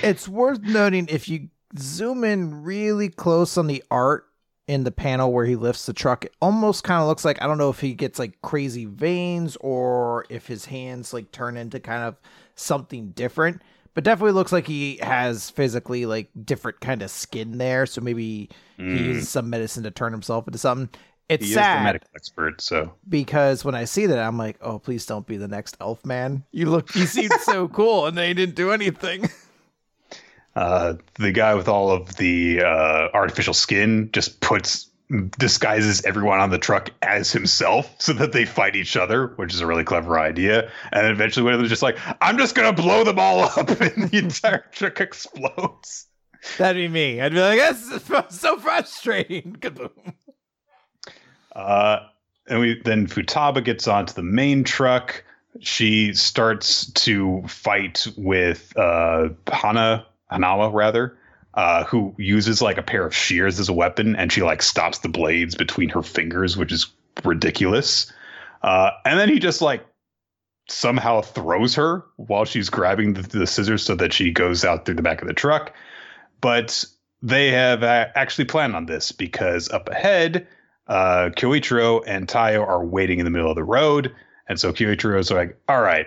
It's worth noting if you zoom in really close on the art in the panel where he lifts the truck, it almost kind of looks like I don't know if he gets like crazy veins or if his hands like turn into kind of something different. But definitely looks like he has physically like different kind of skin there. So maybe he Mm. uses some medicine to turn himself into something. It's he is the medical expert, so because when I see that, I'm like, oh, please don't be the next elf man. You look, you seemed so cool, and they didn't do anything. [laughs] uh, the guy with all of the uh, artificial skin just puts disguises everyone on the truck as himself [laughs] so that they fight each other, which is a really clever idea. And then eventually, one of them is just like, "I'm just gonna blow them all [laughs] up," and the entire truck explodes. That'd be me. I'd be like, that's [laughs] so frustrating. Kaboom. Uh, and we then Futaba gets onto the main truck. She starts to fight with uh, Hana Hanawa rather, uh, who uses like a pair of shears as a weapon, and she like stops the blades between her fingers, which is ridiculous. Uh, and then he just like somehow throws her while she's grabbing the, the scissors so that she goes out through the back of the truck. But they have uh, actually planned on this because up ahead, uh, Kyoichiro and Taiyo are waiting in the middle of the road. And so Kyoichiro is like, all right,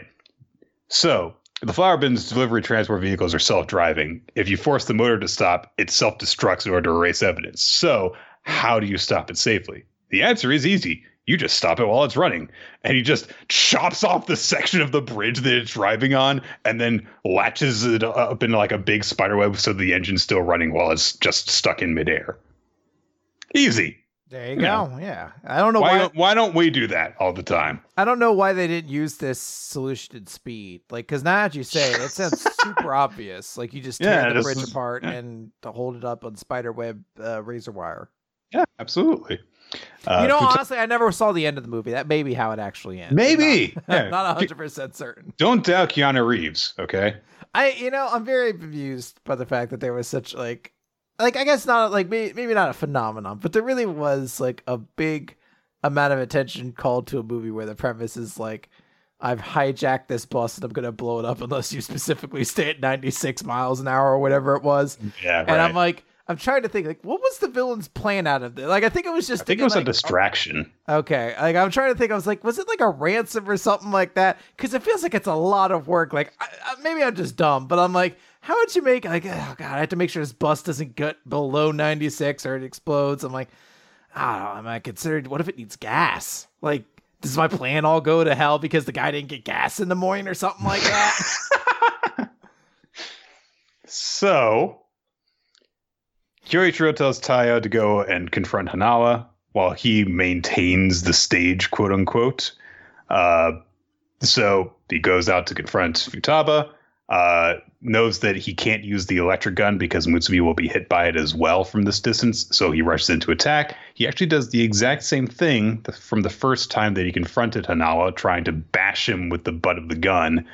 so the flower bins delivery transport vehicles are self driving. If you force the motor to stop, it self destructs in order to erase evidence. So, how do you stop it safely? The answer is easy. You just stop it while it's running. And he just chops off the section of the bridge that it's driving on and then latches it up into like a big spider web so the engine's still running while it's just stuck in midair. Easy. There you You go. know. Yeah. I don't know Why, why. don't, why don't we do that all the time? I don't know why they didn't use this solution at speed. Like, because now that you say it, it sounds [laughs] super obvious. Like you just tear Yeah, the bridge is- apart yeah. and to hold it up on spider web uh, razor wire. Yeah, absolutely. Uh, you know, honestly, I never saw the end of the movie. That may be how it actually ends. maybe. [laughs] I'm Yeah. not hundred percent certain. Don't doubt Keanu Reeves, okay? I, you know, I'm very amused by the fact that there was such like, like I guess not like maybe, maybe not a phenomenon, but there really was like a big amount of attention called to a movie where the premise is like, I've hijacked this bus and I'm gonna blow it up unless you specifically stay at 96 miles an hour or whatever it was. Yeah, right. And I'm like, I'm trying to think like, what was the villain's plan out of this? Like, I think it was just I think it was a oh, distraction. Okay, like I'm trying to think. I was like, was it like a ransom or something like that? Because it feels like it's a lot of work. Like I, I, maybe I'm just dumb, but I'm like, how would you make like? Oh god, I have to make sure this bus doesn't get below 96 or it explodes. I'm like, I don't know. Am I considered? What if it needs gas? Like, does my plan all go to hell because the guy didn't get gas in the morning or something like that? [laughs] So, Kyoichiro tells Taiyo to go and confront Hanawa while he maintains the stage, quote unquote. Uh, so he goes out to confront Futaba. Uh, knows that he can't use the electric gun because Mutsumi will be hit by it as well from this distance. So he rushes into attack. He actually does the exact same thing from the first time that he confronted Hanawa, trying to bash him with the butt of the gun.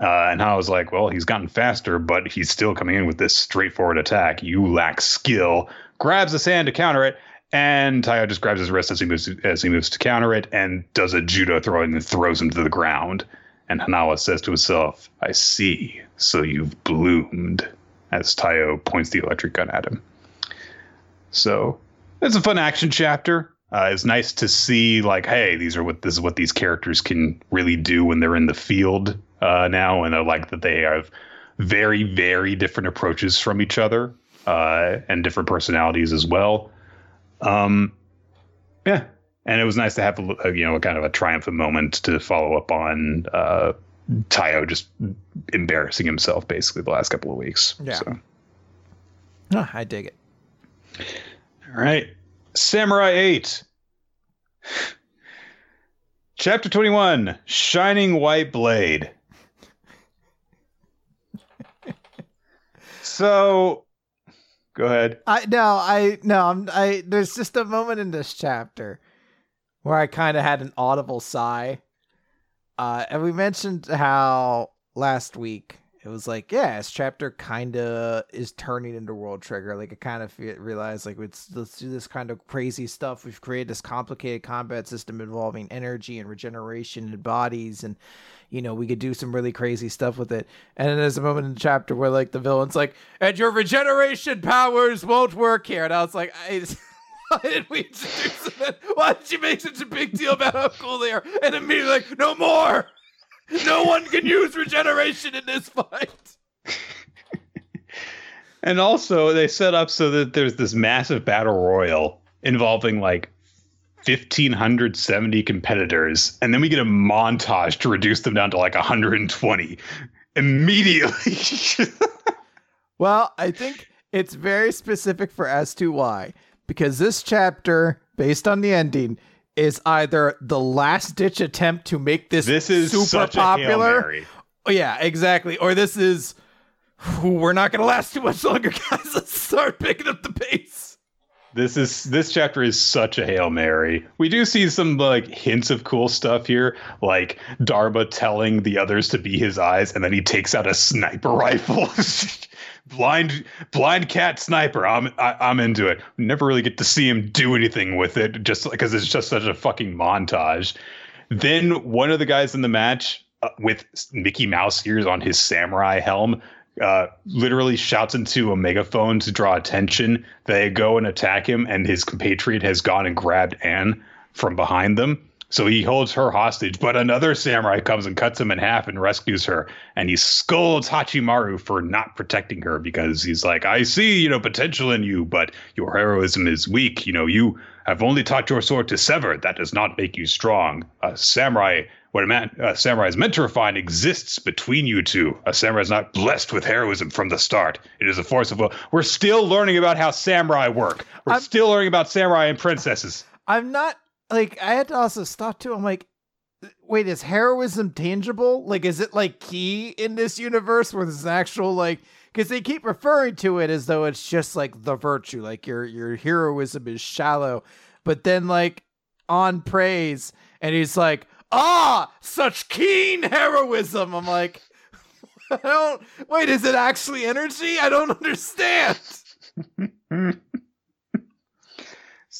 Uh, and I was like, well, he's gotten faster, but he's still coming in with this straightforward attack. You lack skill. Grabs the sand to counter it, and Taiyo just grabs his wrist as he moves as he moves to counter it, and does a judo throw and throws him to the ground. And Hanawa says to himself, "I see. So you've bloomed." As Taiyo points the electric gun at him. So it's a fun action chapter. Uh, it's nice to see like, hey, these are what this is what these characters can really do when they're in the field uh, now, and I like that they have very, very different approaches from each other uh, and different personalities as well. Um, yeah, and it was nice to have a, you know a kind of a triumphant moment to follow up on uh, Taiyo just embarrassing himself basically the last couple of weeks. Yeah, so. oh, I dig it. All right, Samurai Eight. Chapter 21 Shining White Blade. [laughs] so go ahead. I no, I no, I'm I there's just a moment in this chapter where I kind of had an audible sigh. Uh and we mentioned how last week it was like, yeah, this chapter kind of is turning into World Trigger. Like, I kind of realized, like, let's, let's do this kind of crazy stuff. We've created this complicated combat system involving energy and regeneration and bodies, and you know, we could do some really crazy stuff with it. And then there's a moment in the chapter where, like, the villain's like, and your regeneration powers won't work here. And I was like, I. [laughs] [laughs] did we introduce them? Why did you make such a big deal about how cool they are? And immediately, like, no more! No one can use regeneration in this fight. [laughs] and also, they set up so that there's this massive battle royal involving like 1570 competitors and then we get a montage to reduce them down to like 120 immediately [laughs] well i think it's very specific for as to why because this chapter based on the ending is either the last ditch attempt to make this this is super popular. Oh, yeah, exactly. Or this is we're not going to last too much longer, [laughs] guys. Let's start picking up the pace. This is this chapter is such a hail mary. We do see some like hints of cool stuff here, like Daruma telling the others to be his eyes, and then he takes out a sniper [laughs] rifle. blind blind cat sniper. I'm I, am i am into it. Never really get to see him do anything with it, just because it's just such a fucking montage. Then one of the guys in the match uh, with Mickey Mouse ears on his samurai helm uh, literally shouts into a megaphone to draw attention. They go and attack him, and his compatriot has gone and grabbed Ann from behind them. So he holds her hostage, but another samurai comes and cuts him in half and rescues her. And he scolds Hachimaru for not protecting her because he's like, I see, you know, potential in you, but your heroism is weak. You know, you have only taught your sword to sever. That does not make you strong. A samurai, what a, man, a samurai is meant to refine exists between you two. A samurai is not blessed with heroism from the start. It is a force of will. We're still learning about how samurai work. We're I'm, still learning about samurai and princesses. I'm not like I had to also stop too. I'm like, wait, is heroism tangible? Like, is it like key in this universe where there's an actual like? Because they keep referring to it as though it's just like the virtue, like your your heroism is shallow, but then like on praise, and he's like, ah, such keen heroism. I'm like, [laughs] I don't. Wait, is it actually energy? I don't understand. [laughs]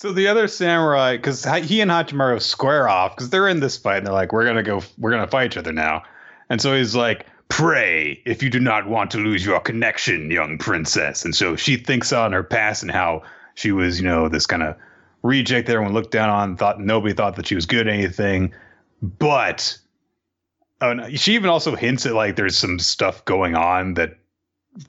So the other samurai, because he and Hachimaru square off, because they're in this fight, and they're like, "We're gonna go, we're gonna fight each other now." And so he's like, "Pray if you do not want to lose your connection, young princess." And so she thinks on her past and how she was, you know, this kind of reject that everyone looked down on, thought nobody thought that she was good at anything, but oh, no, she even also hints at like there's some stuff going on that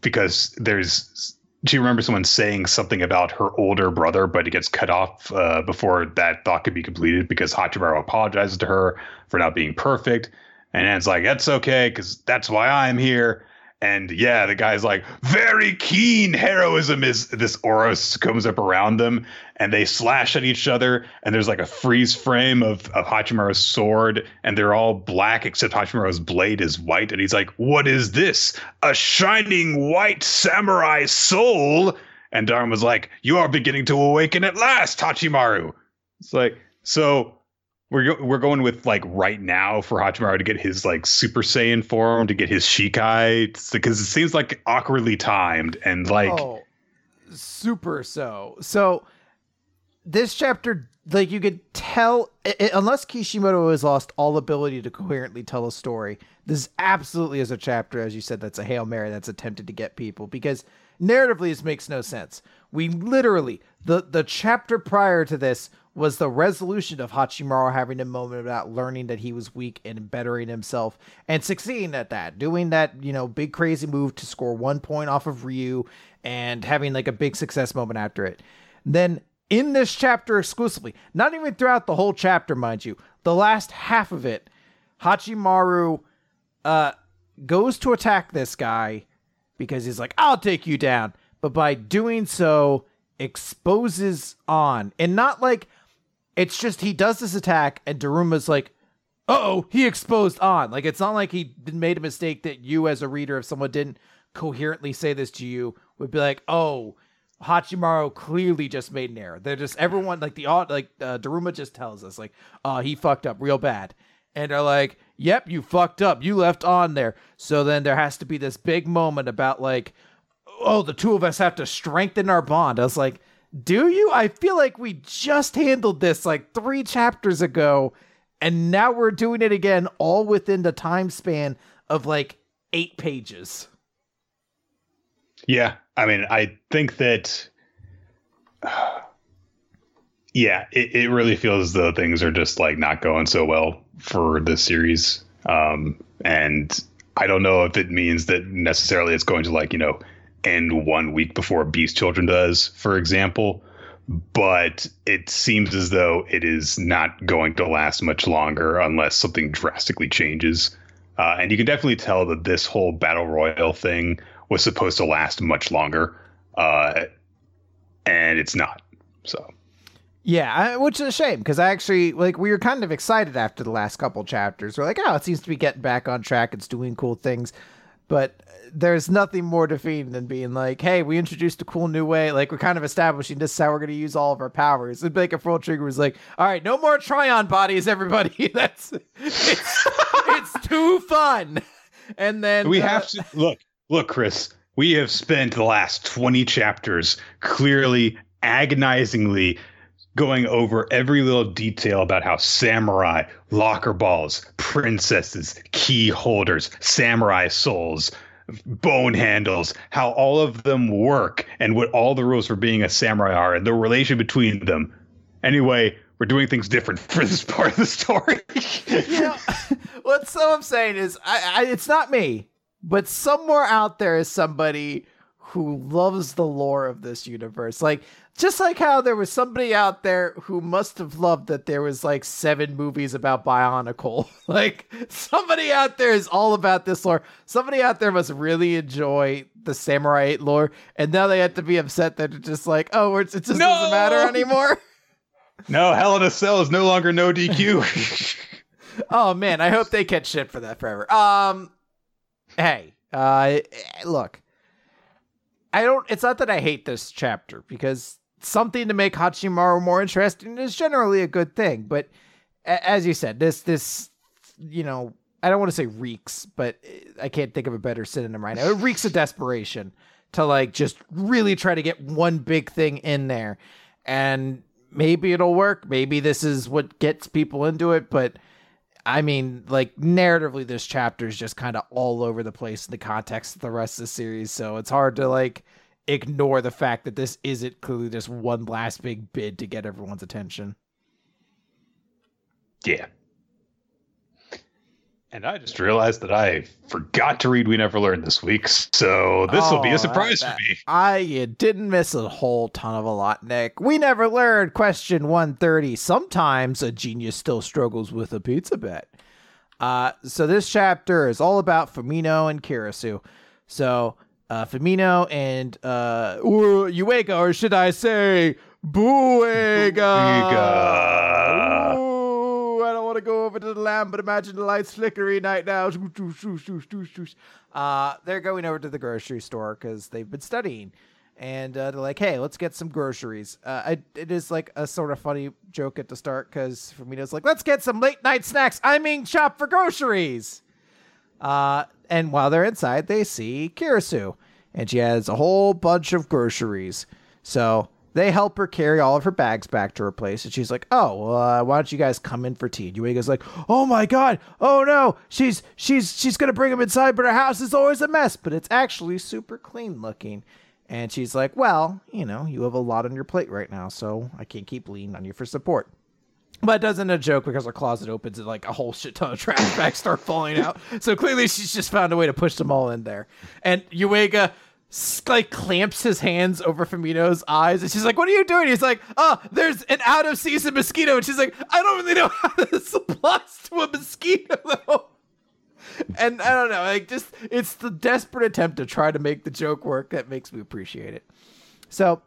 because there's she remembers someone saying something about her older brother, but it gets cut off uh, before that thought could be completed because Hachimaru apologizes to her for not being perfect. And it's like, that's okay, because that's why I'm here. And yeah, the guy's like, very keen heroism is this Oros comes up around them and they slash at each other. And there's like a freeze frame of, of Hachimaru's sword, and they're all black except Hachimaru's blade is white. And he's like, What is this? A shining white samurai soul? And Darn was like, You are beginning to awaken at last, Hachimaru. It's like, so we're we're going with like right now for Hachimaru to get his like Super Saiyan form to get his Shikai because it seems like awkwardly timed and like oh, super so. So this chapter like you could tell it, unless Kishimoto has lost all ability to coherently tell a story this absolutely is a chapter as you said that's a hail mary that's attempted to get people because narratively this makes no sense. We literally the the chapter prior to this was the resolution of Hachimaru having a moment about learning that he was weak and bettering himself and succeeding at that, doing that, you know, big crazy move to score one point off of Ryu and having like a big success moment after it. Then in this chapter exclusively, not even throughout the whole chapter, mind you, the last half of it, Hachimaru uh, goes to attack this guy because he's like, I'll take you down. But by doing so, exposes on. And not like it's just he does this attack and Daruma's like, oh, he exposed on. Like it's not like he made a mistake that you as a reader, if someone didn't coherently say this to you, would be like, oh, Hachimaru clearly just made an error. They're just everyone like the like uh, Daruma just tells us like, uh, he fucked up real bad, and they're like, yep, you fucked up. You left on there. So then there has to be this big moment about like, oh, the two of us have to strengthen our bond. I was like, do you? I feel like we just handled this like three chapters ago, and now we're doing it again, all within the time span of like eight pages. Yeah, I mean, I think that. [sighs] Yeah, it, it really feels as though things are just like not going so well for this series. Um, and I don't know if it means that necessarily it's going to like, you know, end one week before Beast Children does, for example. But it seems as though it is not going to last much longer unless something drastically changes. Uh, and you can definitely tell that this whole battle royal thing was supposed to last much longer, uh, and it's not. So. Yeah, which is a shame because I actually like we were kind of excited after the last couple chapters. We're like, oh, it seems to be getting back on track. It's doing cool things, but there's nothing more defeating than being like, hey, we introduced a cool new way. Like we're kind of establishing this is how we're going to use all of our powers. And like a full trigger was like, all right, no more Trion bodies, everybody. [laughs] That's it's, it's too fun. And then we uh, have to look, look, Chris. We have spent the last 20 chapters clearly agonizingly going over every little detail about how samurai, locker balls, princesses, key holders, samurai souls, bone handles, how all of them work and what all the rules for being a samurai are and the relation between them. Anyway, we're doing things different for this part of the story. you know, what so I'm saying is, I, I, it's not me, but somewhere out there is somebody who loves the lore of this universe. Like just like how there was somebody out there who must have loved that there was like seven movies about Bionicle. [laughs] like somebody out there is all about this lore. Somebody out there must really enjoy the Samurai 8 lore, and now they have to be upset that it's just like, oh, it just no! doesn't matter anymore. [laughs] no, Hell in a Cell is no longer no DQ. [laughs] oh man, I hope they catch shit for that forever. Um, hey, uh, look. I don't. It's not that I hate this chapter because something to make Hachimaru more interesting is generally a good thing. But as you said, this this you know I don't want to say reeks, but eh, I can't think of a better synonym right now. It reeks of desperation to like just really try to get one big thing in there, and maybe it'll work. Maybe this is what gets people into it, but. I mean, like narratively, this chapter is just kind of all over the place in the context of the rest of the series. So it's hard to like ignore the fact that this isn't clearly just one last big bid to get everyone's attention. Yeah. And I just realized that I forgot to read We Never Learned this week, so this oh, will be a oh, surprise for me. I you didn't miss a whole ton of a lot, Nick. We never learned question 130. Sometimes a genius still struggles with a pizza bet. Uh, so this chapter is all about Fumino and Kirisu. So uh, Fumino and uh, Yuiga, or should I say Buega? Buega. Want to go over to the lamp, but imagine the lights flickering right now. Uh, they're going over to the grocery store because they've been studying. And uh, they're like, hey, let's get some groceries. Uh, I, it is like a sort of funny joke at the start because Fumino's like, let's get some late night snacks. I mean, shop for groceries. Uh, and while they're inside, they see Kirisu, and she has a whole bunch of groceries. So they help her carry all of her bags back to her place, and she's like, "Oh, uh, why don't you guys come in for tea?" And Yuiga's like, "Oh my god, oh no, she's she's she's gonna bring him inside, but her house is always a mess, but it's actually super clean looking." And she's like, Well, you know, you have a lot on your plate right now, so I can't keep leaning on you for support. But it doesn't a joke because her closet opens and like a whole shit ton of trash bags start falling out. So clearly she's just found a way to push them all in there. And Uega like clamps his hands over Fumino's eyes and she's like, What are you doing? He's like, Oh, there's an out of season mosquito. And she's like, I don't really know [laughs] how this applies to a mosquito though. And I don't know, like just it's the desperate attempt to try to make the joke work that makes me appreciate it. So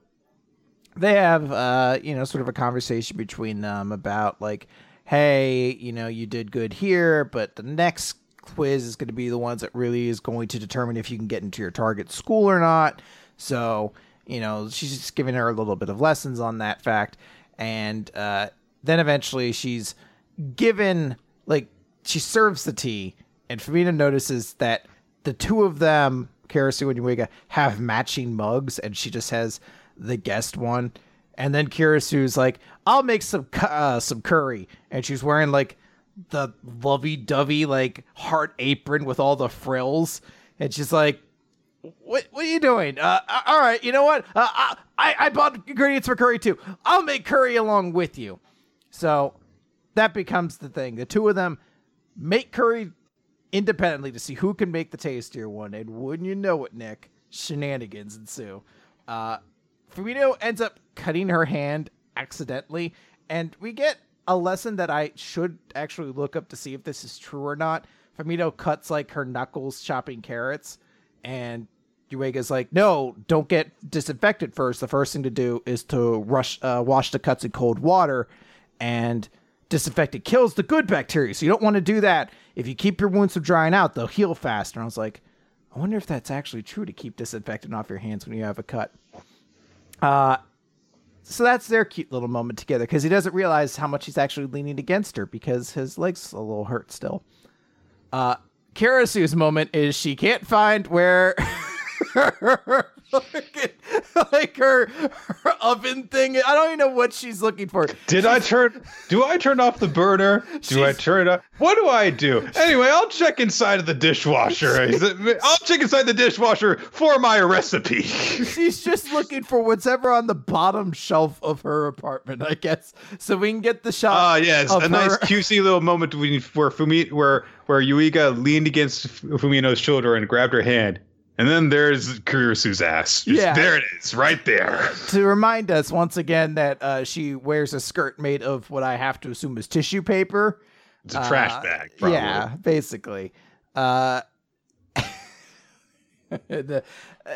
they have uh you know sort of a conversation between them about like hey you know you did good here but the next quiz is going to be the ones that really is going to determine if you can get into your target school or not. So you know she's just giving her a little bit of lessons on that fact. And uh then eventually she's given like she serves the tea and Fumino notices that the two of them Kirisu and Yuiga have matching mugs and she just has the guest one. And then Kirisu's like, "I'll make some uh, some curry," and she's wearing like the lovey-dovey like heart apron with all the frills, and she's like, "What what are you doing? Uh, all right, you know what? Uh, I I bought ingredients for curry too. I'll make curry along with you." So that becomes the thing. The two of them make curry independently to see who can make the tastier one, and wouldn't you know it, Nick, shenanigans ensue. Uh, ends up cutting her hand accidentally, and we get a lesson that I should actually look up to see if this is true or not. Fumino cuts like her knuckles chopping carrots, and Yuiga's like, "No, don't get disinfected first. The first thing to do is to rush uh, wash the cuts in cold water, and disinfectant kills the good bacteria. So you don't want to do that. If you keep your wounds from drying out, they'll heal faster." And I was like, "I wonder if that's actually true to keep disinfectant off your hands when you have a cut." Uh, so that's their cute little moment together because he doesn't realize how much he's actually leaning against her because his legs a little hurt still. Uh, Kirisu's moment is she can't find where [laughs] [laughs] like her, her, oven thing. I don't even know what she's looking for. Did I turn? Do I turn off the burner? Do I turn it off? What do I do? [laughs] Anyway, I'll check inside of the dishwasher. I'll check inside the dishwasher for my recipe. [laughs] she's just looking for whatever on the bottom shelf of her apartment, I guess, so we can get the shot. Ah, uh, yes, a her. nice cutesy little moment where Fumi, where where Yuiga leaned against Fumino's shoulder and grabbed her hand. And then there's Kirisu's ass. Just, yeah. There it is, right there. To remind us once again that uh, she wears a skirt made of what I have to assume is tissue paper. It's a uh, trash bag, probably. Yeah, basically. Uh, [laughs] the, uh,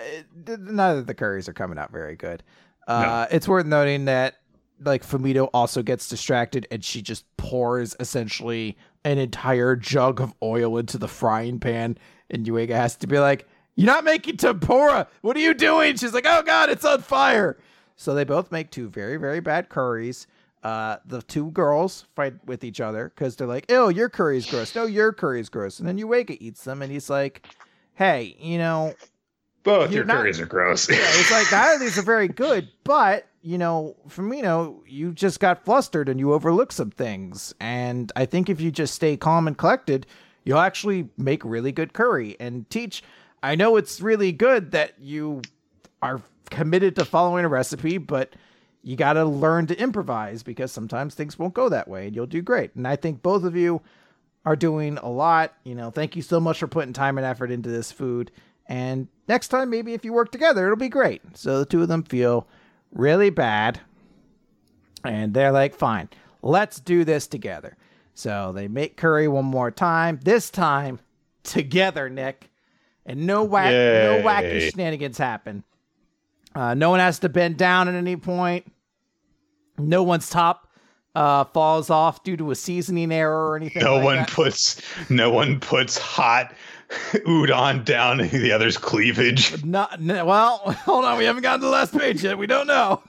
none of the curries are coming out very good. Uh, no. It's worth noting that like Fumino also gets distracted and she just pours essentially an entire jug of oil into the frying pan, and Yuiga has to be like, you're not making tempura. What are you doing? She's like, oh God, it's on fire. So they both make two very, very bad curries. Uh, the two girls fight with each other because they're like, "Oh, your curry's gross. No, your curry's gross." And then Yuiga eats them, and he's like, "Hey, you know, both your not, curries are gross." [laughs] yeah, it's like neither of these are very good, but you know, know, you just got flustered and you overlooked some things, and I think if you just stay calm and collected, you'll actually make really good curry and teach I know it's really good that you are committed to following a recipe, but you got to learn to improvise because sometimes things won't go that way and you'll do great. And I think both of you are doing a lot. You know, thank you so much for putting time and effort into this food. And next time, maybe if you work together, it'll be great. So the two of them feel really bad. And they're like, fine, let's do this together. So they make curry one more time. This time, together, Nick and no whack, Yay. no wacky shenanigans happen. Uh, no one has to bend down at any point. No one's top uh, falls off due to a seasoning error or anything. No like one that. puts no one puts hot [laughs] udon down [laughs] the other's cleavage. Not well. [laughs] Hold on, we haven't gotten to the last page yet. We don't know.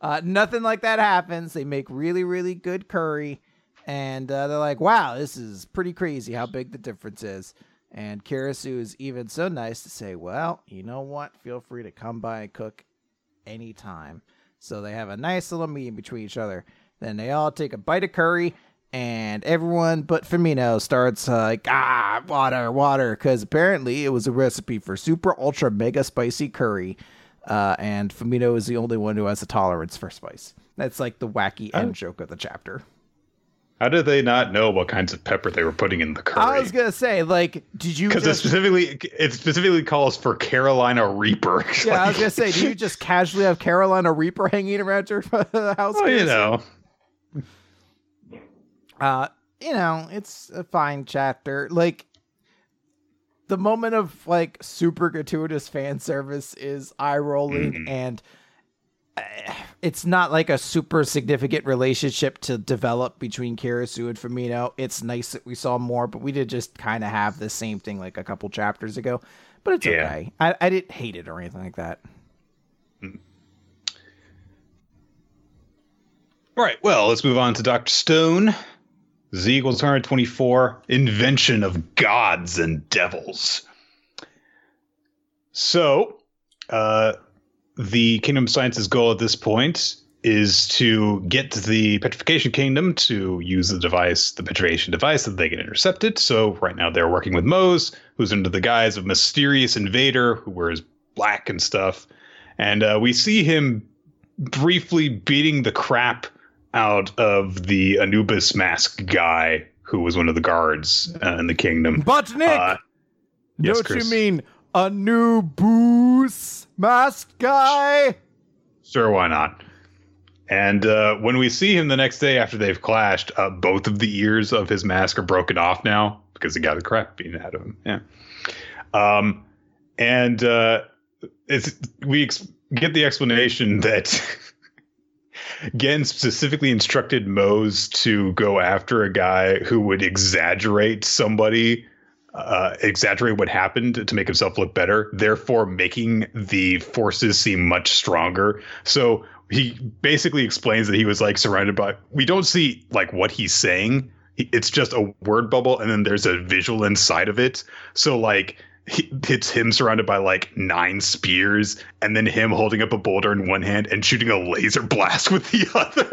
Uh, nothing like that happens. They make really, really good curry, and uh, they're like, "Wow, this is pretty crazy how big the difference is." And Kirisu is even so nice to say, well, you know what? Feel free to come by and cook anytime. So they have a nice little meeting between each other. Then they all take a bite of curry and everyone but Fumino starts uh, like ah water water because apparently it was a recipe for super ultra mega spicy curry, uh, and Fumino is the only one who has a tolerance for spice. That's like the wacky end joke of the chapter. How did they not know what kinds of pepper they were putting in the curry? I was gonna say, like, did you? because it specifically it specifically calls for Carolina Reaper. [laughs] yeah, I was gonna say, do you just casually have Carolina Reaper hanging around your [laughs] house? Oh, you know, uh you know it's a fine chapter like the moment of like super gratuitous fan service is eye rolling Mhm. and it's not like a super significant relationship to develop between Kirisu and Fumino. It's nice that we saw more, but we did just kind of have the same thing like a couple chapters ago. But it's Yeah. okay. I, I didn't hate it or anything like that. All right, well, let's move on to Dr. Stone. Z equals 124, invention of gods and devils. So, uh, the Kingdom of Science's goal at this point is to get the Petrification Kingdom to use the device, the Petrification device, that they can intercept it. So, right now they're working with Mose, who's under the guise of mysterious invader who wears black and stuff. And uh, we see him briefly beating the crap out of the Anubis mask guy who was one of the guards uh, in the kingdom. But Nick, Uh, yes, don't Chris. you mean a new boost masked guy? Sure, why not? And uh, when we see him the next day after they've clashed, uh, both of the ears of his mask are broken off now because he got the crap beaten out of him. Yeah. Um, and uh, it's we ex- get the explanation that [laughs] Gen specifically instructed Mose to go after a guy who would exaggerate somebody, uh, exaggerate what happened to make himself look better, therefore making the forces seem much stronger. So he basically explains that he was like surrounded by. We don't see like what he's saying. It's just a word bubble, and then there's a visual inside of it. So like it's him surrounded by like nine spears, and then him holding up a boulder in one hand and shooting a laser blast [laughs] with the other.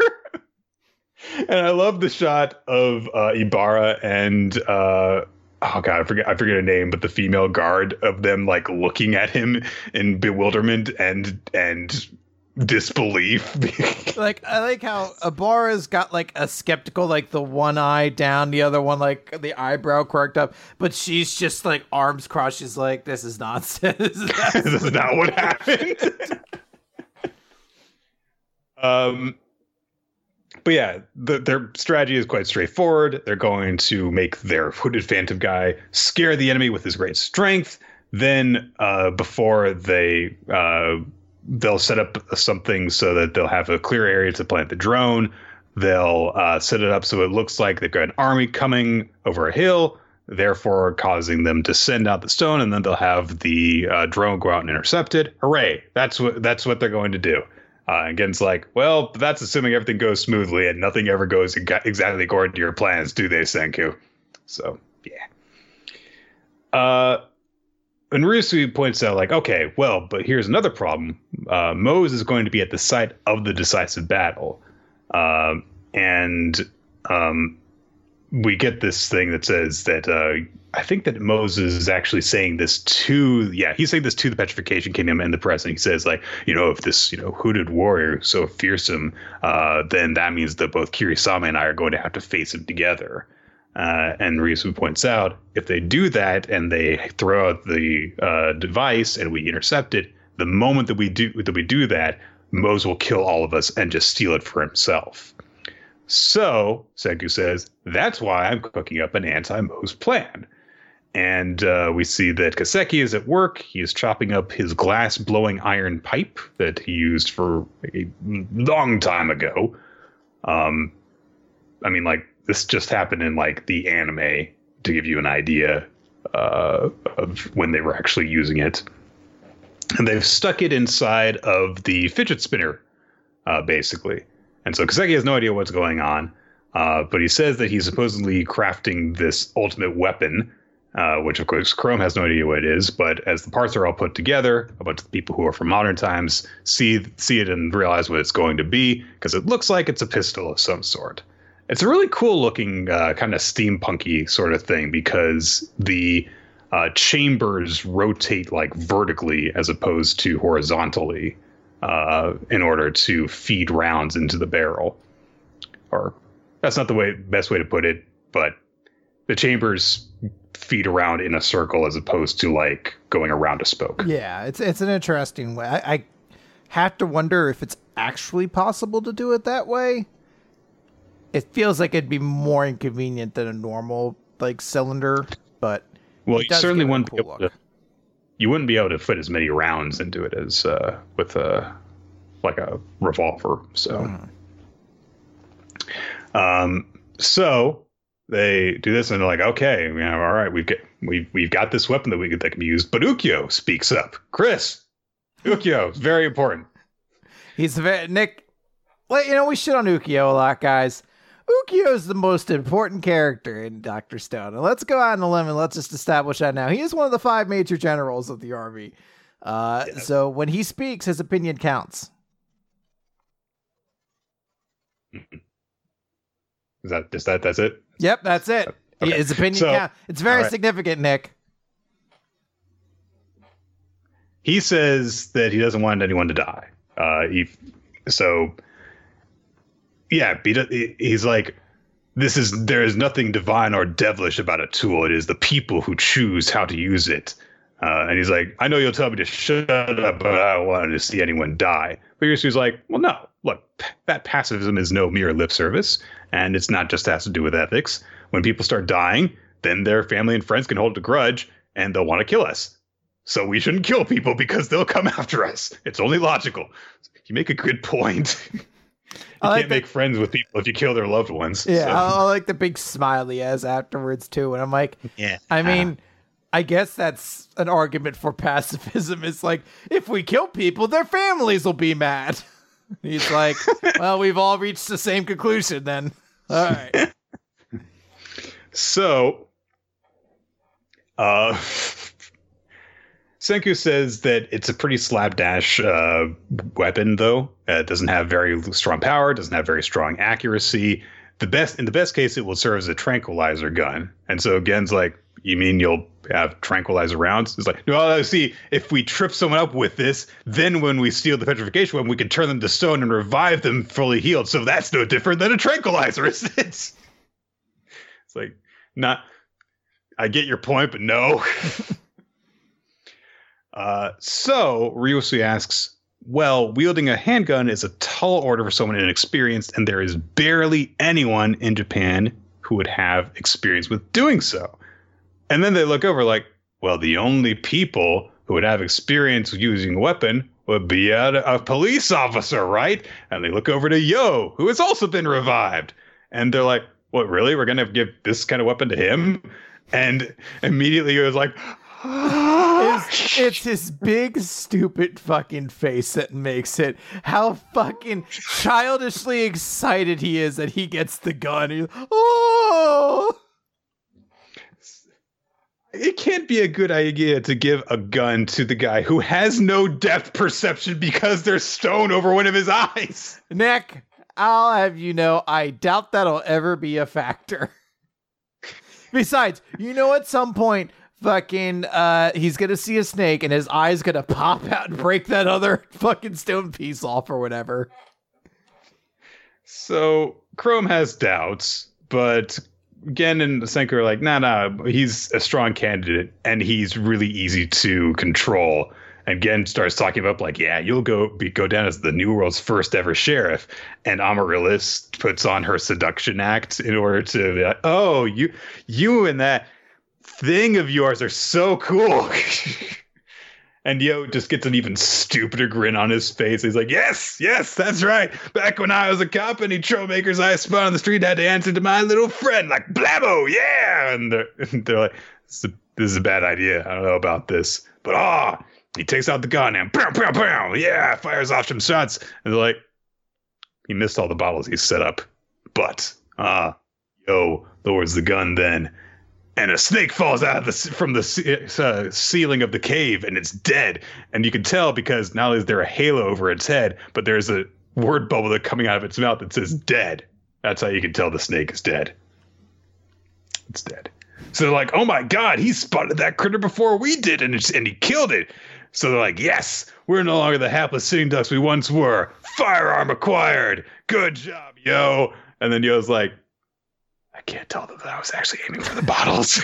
and I love the shot of uh, Ibarra and uh, oh god, I forget I forget her name, but the female guard of them like looking at him in bewilderment and and disbelief. [laughs] Like I like how Ibarra's got like a skeptical, like the one eye down, the other one like the eyebrow quirked up, but she's just like arms crossed. She's like, "This is nonsense." This [laughs] is this is not what happened. [laughs] um, but yeah, the, their strategy is quite straightforward. They're going to make their hooded phantom guy scare the enemy with his great strength. Then, uh, before they uh, they'll set up something so that they'll have a clear area to plant the drone. They'll uh, set it up so it looks like they've got an army coming over a hill, therefore causing them to send out the stone, and then they'll have the uh, drone go out and intercept it. Hooray! That's what that's what they're going to do. Uh, and Gen's like, well, that's assuming everything goes smoothly and nothing ever goes exactly according to your plans, do they, Senku? So yeah. Uh, and Ryusui points out, like, okay, well, but here's another problem. Uh, Mose is going to be at the site of the decisive battle. Um, and um, we get this thing that says that uh, I think that Moses is actually saying this to, yeah, he's saying this to the Petrification Kingdom and the press. And he says, like, you know, if this, you know, hooded warrior is so fearsome, uh, then that means that both Kirisame and I are going to have to face him together. Uh, and Ryusui points out if they do that and they throw out the uh, device and we intercept it, the moment that we do that we do that, Mose will kill all of us and just steal it for himself. So Senku says that's why I'm cooking up an anti-Mose plan. And uh, we see that Kaseki is at work. He is chopping up his glass blowing iron pipe that he used for a long time ago. Um, I mean, like this just happened in like the anime to give you an idea uh, of when they were actually using it. And they've stuck it inside of the fidget spinner, uh, basically. And so Kaseki has no idea what's going on, uh, but he says that he's supposedly crafting this ultimate weapon, uh, which of course Chrome has no idea what it is. But as the parts are all put together, a bunch of people who are from modern times see see it and realize what it's going to be because it looks like it's a pistol of some sort. it's a really cool looking uh, kind of steampunky sort of thing because the uh, chambers rotate like vertically as opposed to horizontally uh, in order to feed rounds into the barrel. Or that's not the way best way to put it, but the chambers feed around in a circle as opposed to like going around a spoke. Yeah, it's it's an interesting way. I, I have to wonder if it's actually possible to do it that way. It feels like it'd be more inconvenient than a normal like cylinder, but well, it you certainly wouldn't cool be able to. You wouldn't be able to fit as many rounds into it as uh, with a like a revolver. So, Mhm. um, so they do this and they're like, okay, you know, all right, we've got we've we've got this weapon that we that can be used. But Ukyo speaks up. Chris, Ukyo, is very important. He's very Nick. Well, you know we shit on Ukyo a lot, guys. Ukyo is the most important character in Doctor Stone, and let's go out on a limb and let's just establish that now. He is one of the five major generals of the army. Uh, Yes. So when he speaks, his opinion counts. Is that just that? That's it. Yep, that's it. Okay. His opinion So- counts. It's very right. significant, Nick. he says that he doesn't want anyone to die. Uh, he, so, yeah, he, he's like, this is there is nothing divine or devilish about a tool. It is the people who choose how to use it. Uh, and he's like, I know you'll tell me to shut up, but I don't want to see anyone die. But Yasu's like, well, no, look, that pacifism is no mere lip service, and it's not just has to do with ethics. When people start dying, then their family and friends can hold a grudge, and they'll want to kill us. So we shouldn't kill people because they'll come [laughs] after us. It's only logical. You make a good point. [laughs] you I like can't that- make friends with people if you kill their loved ones. Yeah, So- I, I like the big smile he has afterwards too. And I'm like, yeah. I uh-huh. mean, I guess that's an argument for [laughs] pacifism. It's like if we kill people, their families will be mad. He's like, well, we've all reached the same conclusion then. All right. [laughs] So, uh, Senku says that it's a pretty slapdash uh, weapon, though. Uh, it doesn't have very strong power, doesn't have very strong accuracy. The best, in the best case, it will serve as a tranquilizer gun. And so Gen's like, "You mean you'll have tranquilizer rounds?" It's like, well, see. If we trip someone up with this, then when we steal the petrification one, we can turn them to stone and revive them fully healed. So that's no different than a tranquilizer, [laughs] isn't it?" It's like, not. I get your point, but no. [laughs] uh, so Ryusui asks, "Well, wielding a handgun is a tall order for someone inexperienced, and there is barely anyone in Japan who would have experience with doing so." And then they look over, like, "Well, the only people who would have experience using a weapon would be a, a police officer, right?" And they look over to Yo, who has also been revived, and they're like, "What? Really? We're gonna give this kind of weapon to him?" And immediately it was like. It's, ah, it's his big, stupid fucking face that makes it. How fucking childishly excited he is that he gets the gun. He's, oh! It can't be a good idea to give a gun to the guy who has no depth perception because there's stone over one of his eyes. Nick, I'll have you know, I doubt that'll ever be a factor. [laughs] Besides, you know, at some point, fucking, uh, he's gonna see a snake and his eye's gonna pop out and break that other [laughs] fucking stone piece off or whatever. So Chrome has doubts, but Gen and Senku are like, nah, nah, he's a strong candidate and he's really easy to control. And Gen starts talking about like, yeah, you'll go be, go down as the New World's first ever sheriff. And Amaryllis puts on her seduction act in order to, be like, oh, you, you and that thing of yours are so cool. [laughs] and Yo just gets an even stupider grin on his face. He's like, yes, yes, that's right. Back when I was a cop and he troublemakers I spun on the street had to answer to my little friend like Blabbo, yeah. And they're, [laughs] they're like, this is, a, this is a bad idea. I don't know about this. But ah, he takes out the gun and pow, pow, pow, yeah, fires off some shots. And they're like, he missed all the bottles he set up. But ah, Yo lowers the gun then and a snake falls out of the from the uh, ceiling of the cave and it's dead and you can tell because not only is there a halo over its head but there's a word bubble that coming out of its mouth that says dead That's how you can tell the snake is dead. It's dead. So they're like, oh my god, he spotted that critter before we did, and it's, and he killed it. So they're like, yes, we're no longer the hapless sitting ducks we once were. Firearm acquired. Good job, yo. And then Yo's like, can't tell them that I was actually aiming for the bottles.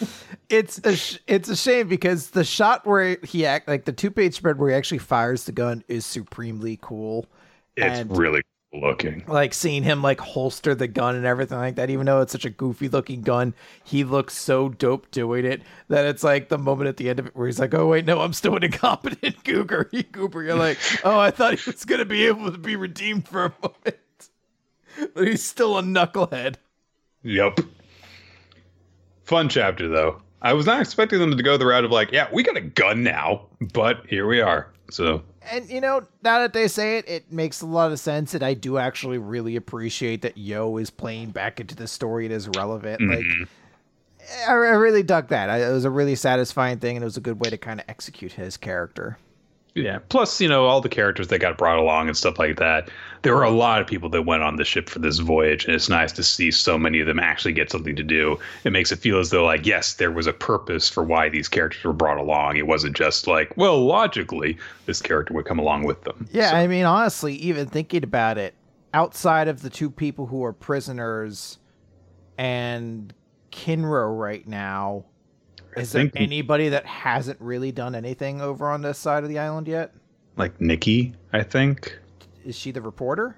[laughs] it's a sh- it's a shame because the shot where he act like the two page spread where he actually fires the gun is supremely cool. it's And- really cool looking. Like seeing him like holster the gun and everything like that, even though it's such a goofy looking gun, he looks so dope doing it that it's like the moment at the end of it where he's like, "Oh wait, no, I'm still an incompetent [laughs] Goober." [laughs] He Goober, you're like, "Oh, I thought he was gonna be able to be redeemed for a moment, [laughs] but he's still a knucklehead." Yep. Fun chapter though. I was not expecting them to go the route of like, yeah, we got a gun now, but here we are. So And you know, now that they say it, it makes a lot of sense. And I do actually really appreciate that Yo is playing back into the story. It is relevant. Mm-hmm. Like, I, I really dug that. I, it was a really satisfying thing, and it was a good way to kind of execute his character. Yeah. Plus, you know, all the characters that got brought along and stuff like that. There were a lot of people that went on the ship for this voyage, and it's nice to see so many of them actually get something to do. It makes it feel as though, like, yes, there was a purpose for why these characters were brought along. It wasn't just like, well, logically, this character would come along with them. Yeah, So- I mean, honestly, even thinking about it, outside of the two people who are prisoners and Kinro right now, is there anybody that hasn't really done anything over on this side of the island yet? like Nikki, I think. Is she the reporter?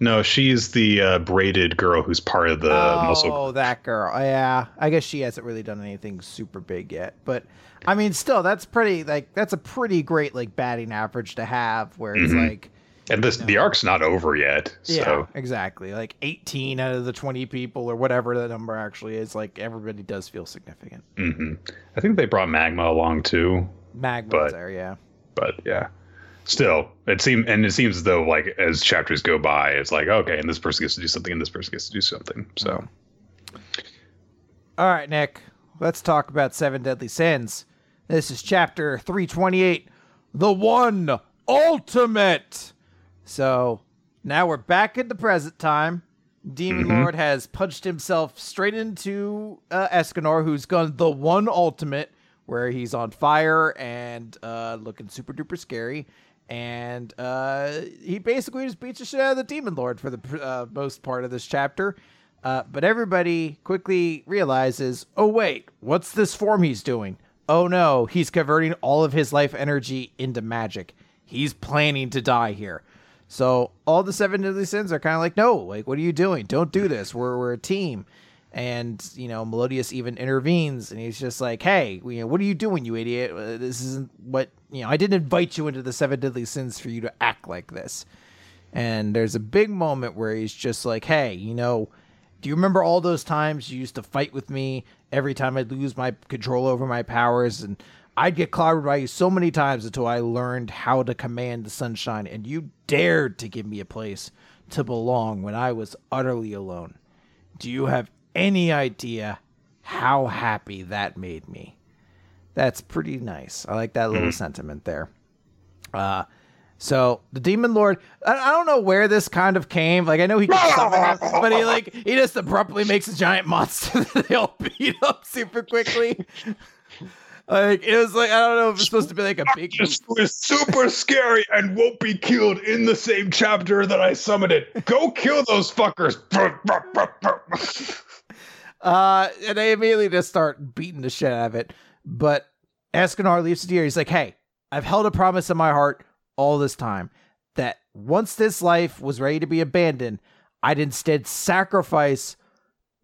No, she's the uh, braided girl who's part of the oh, muscle. that girl. Yeah, I guess she hasn't really done anything super big yet, but I mean, still, that's pretty like that's a pretty great like batting average to have, where it's Mhm. like, And this the arc's not over yet. yeah, So exactly, like eighteen out of the twenty people or whatever the number actually is, like everybody does feel significant. mhm. I think they brought Magma along too. Magma's But- there, yeah. But yeah. Still, it seems and it seems as though like as chapters go by, it's like, okay, and this person gets to do something and this person gets to do something. So All right, Nick, let's talk about Seven Deadly Sins. This is chapter 328 The One Ultimate. So now we're back in the present time. Demon Lord has punched himself straight into uh, Escanor, who's gone the one ultimate, where he's on fire and uh, looking super duper scary. And uh, he basically just beats the shit out of the Demon Lord for the uh, most part of this chapter. Uh, but everybody quickly realizes, oh wait, what's this form he's doing? Oh no, he's converting all of his life energy into magic. He's planning to die here. So all the seven deadly sins are kind of like, no, like what are you doing? Don't do this. We're we're a team. And you know, Meliodas even intervenes, and he's just like, "Hey, you know, what are you doing, you idiot? Uh, This isn't what you know. I didn't invite you into the seven deadly sins for you to act like this." And there's a big moment where he's just like, "Hey, you know, do you remember all those times you used to fight with me every time I'd lose my control over my powers and I'd get clobbered by you so many times until I learned how to command the sunshine and you dared to give me a place to belong when I was utterly alone. Do you have any idea how happy that made me? That's pretty nice. I like that little sentiment there. Uh so the demon lord, I, I don't know where this kind of came. Like I know he him, [laughs] but he like he just abruptly makes a giant monster [laughs] that they all beat up super quickly. Like it was like I don't know if it's supposed to be like a big. This was super scary and won't be killed in the same chapter that I summoned it. Go kill those fuckers. Uh, and they immediately just start beating the shit out of it. But Escanor leaves the deer. He's like, "Hey, I've held a promise in my heart all this time that once this life was ready to be abandoned, I'd instead sacrifice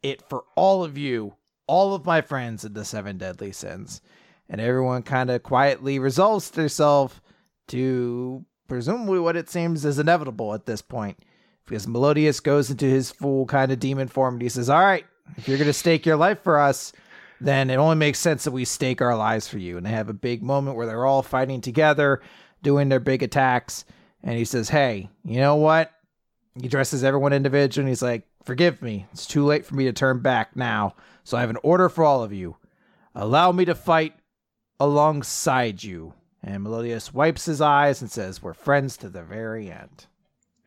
it for all of you, all of my friends in the seven deadly sins." And everyone kind of quietly resolves themselves to presumably what it seems is inevitable at this point. Because Meliodas goes into his full kind of demon form and he says, All right, if you're going to stake your life for us, then it only makes sense that we stake our lives for you. And they have a big moment where they're all fighting together, doing their big attacks. And he says, Hey, you know what? He dresses everyone individually and he's like, Forgive me. It's too late for me to turn back now. So I have an order for all of you. Allow me to fight alongside you. And Meliodas wipes his eyes and says, We're friends to the very end.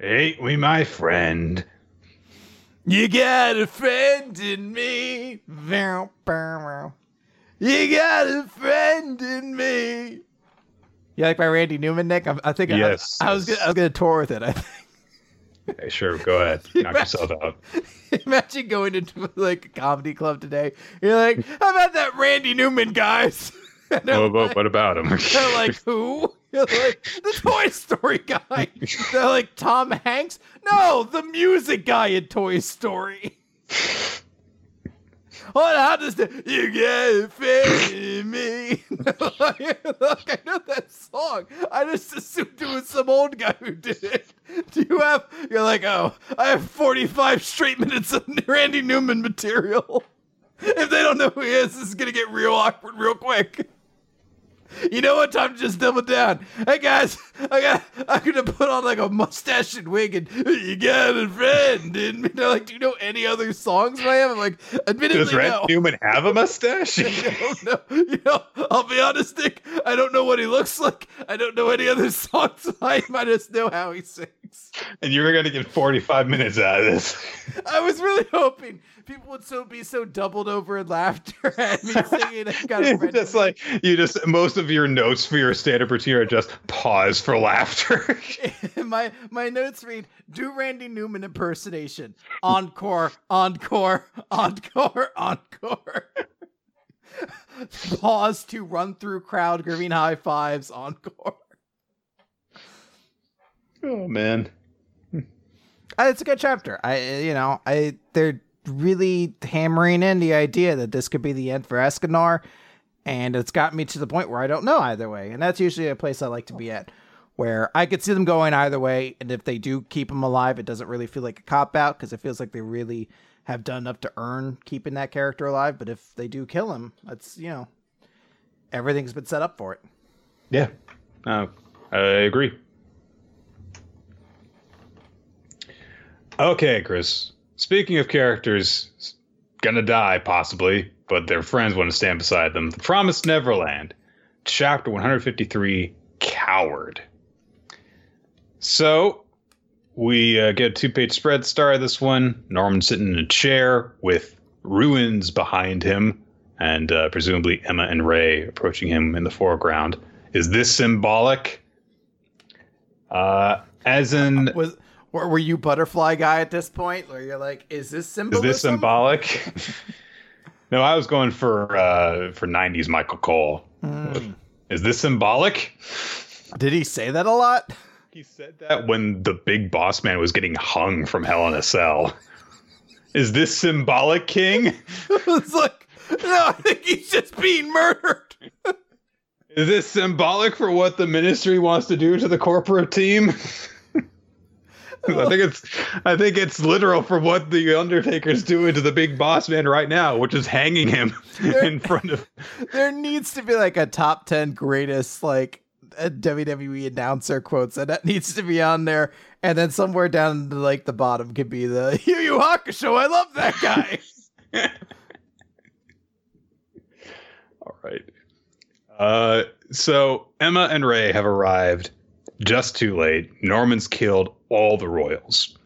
Ain't we, my friend? You got a friend in me. You got a friend in me. You like my Randy Newman, Nick? I, I think Yes, I, I was yes. gonna, I was gonna tour with it. I think. Hey, sure, go ahead. [laughs] Knock yourself out. Imagine going into like a comedy club today. You're like, how about that Randy Newman, guys? [laughs] What, like- what about him? [laughs] They're like, who? [laughs] Like, the Toy Story guy. They're like, Tom Hanks? No, the music guy in Toy Story. What? How does the you get fit me? like, I know that song. I just assumed it was some old guy who did it. Do you have? You're like, oh, I have 45 straight minutes of Randy Newman material. If they don't know who he is, this is gonna get real awkward real quick. You know what? Time to just double down. Hey guys, I got I'm gonna put on like a mustache and wig and you got a friend. And they're like, do you know any other songs by him? I'm like, admittedly Does Randy no. Newman have a mustache? [laughs] Don't know. You know, I'll be honest, Nick. I don't know what he looks like. I don't know any other [laughs] songs by him. I just know how he sings. And you're going to get 45 minutes out of this. I was really [laughs] hoping people would so be so doubled over in laughter [laughs] at me singing. I got a [laughs] It's just like you just most of your notes for your stand-up routine are just pause for laughter. my my notes read: Do Randy Newman impersonation. Encore, encore, encore, encore. Pause to run through crowd, giving high fives. Encore. Oh man. Uh, It's a good chapter. I, you know, I they're really hammering in the idea that this could be the end for Escanor, and it's got me to the point where I don't know either way, and that's usually a place I like to be at, where I could see them going either way, and if they do keep him alive, it doesn't really feel like a cop out because it feels like they really have done enough to earn keeping that character alive. But if they do kill him, that's you know, everything's been set up for it. Yeah. Uh, I agree. Okay, Chris. Speaking of characters gonna die possibly, but their friends want to stand beside them. The Promised Neverland, chapter 153, Coward. So, we uh, get a two-page spread star of this one. Norman sitting in a chair with ruins behind him, and uh, presumably Emma and Ray approaching him in the foreground. Is this symbolic? Uh, as in, Was were, were you butterfly guy at this point, where you're like, is this symbolic? is this symbolic? [laughs] no, I was going for uh, for '90s Michael Cole. Hmm. Is this symbolic? Did he say that a lot? He said that when the big boss man was getting hung from Hell in a Cell. Is this symbolic, King? [laughs] it's like, no, I think he's just being murdered. Is this symbolic for what the ministry wants to do to the corporate team? [laughs] [laughs] I think it's I think it's literal for what the Undertaker's doing to the big boss man right now, which is hanging him [laughs] in front of [laughs] There needs to be like a top 10 greatest, like, uh, WWE announcer quotes, and that needs to be on there. And then somewhere down to like the bottom could be the Yu Yu Hakusho. I love that guy. All right. Uh, so Emma and Ray have arrived just too late. Norman's killed all the royals.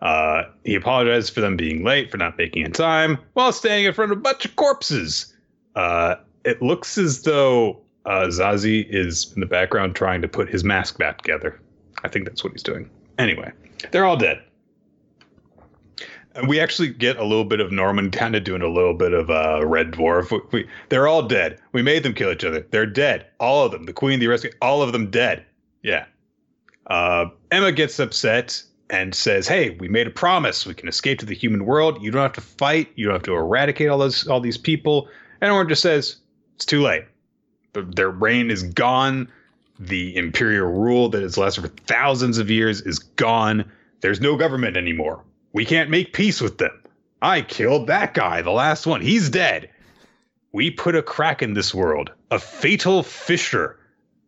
Uh, he apologizes for them being late, for not making in time, while standing in front of a bunch of corpses. Uh, it looks as though uh, is in the background trying to put his mask back together. I think that's what he's doing. Anyway, they're all dead. And we actually get a little bit of Norman kind of doing a little bit of uh, Red Dwarf. We, we, they're all dead. We made them kill each other. They're dead. All of them. The Queen, the Rescue, all of them dead. Yeah. Uh, Emma gets upset and says, "Hey, we made a promise. We can escape to the human world. You don't have to fight. You don't have to eradicate all those all these people." And Norman just says, "It's too late. The, their reign is gone. The imperial rule that has lasted for thousands of years is gone. There's no government anymore. We can't make peace with them. I killed that guy, the last one. He's dead. We put a crack in this world, a fatal fissure.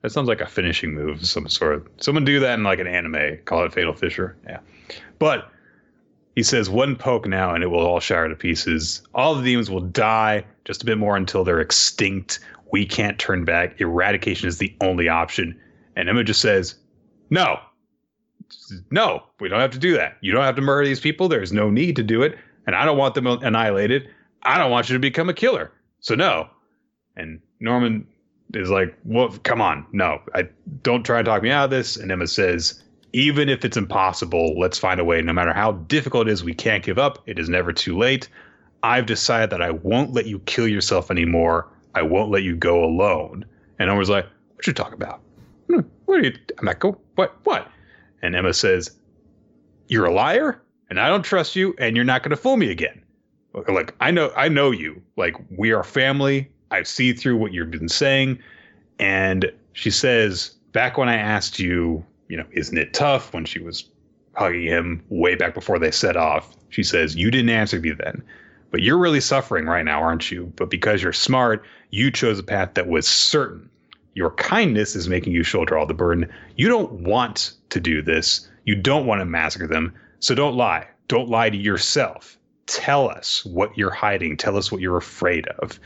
That sounds like a finishing move of some sort. Someone do that in like an anime, call it fatal fissure. Yeah. But he says one poke now and it will all shatter to pieces. All the demons will die just a bit more until they're extinct. We can't turn back. Eradication is the only option. And Emma just says, no, no, we don't have to do that. You don't have to murder these people. There's no need to do it. And I don't want them annihilated. I don't want you to become a killer. So no. And Norman is like, well, come on. No, I don't try to talk me out of this. And Emma says, even if it's impossible, let's find a way. No matter how difficult it is, we can't give up. It is never too late. I've decided that I won't let you kill yourself anymore. I won't let you go alone. And Norman's like, what you talking about? Hmm, what are you? I'm like, go, what, what? And Emma says, you're a liar and I don't trust you and you're not going to fool me again. Like, I know, I know you. Like, we are family. I see through what you've been saying. And she says, back when I asked you, you know, isn't it tough when she was hugging him way back before they set off, she says, you didn't answer me then. But you're really suffering right now, aren't you? But because you're smart, you chose a path that was certain. Your kindness is making you shoulder all the burden. You don't want to do this. You don't want to massacre them. So don't lie. Don't lie to yourself. Tell us what you're hiding. Tell us what you're afraid of.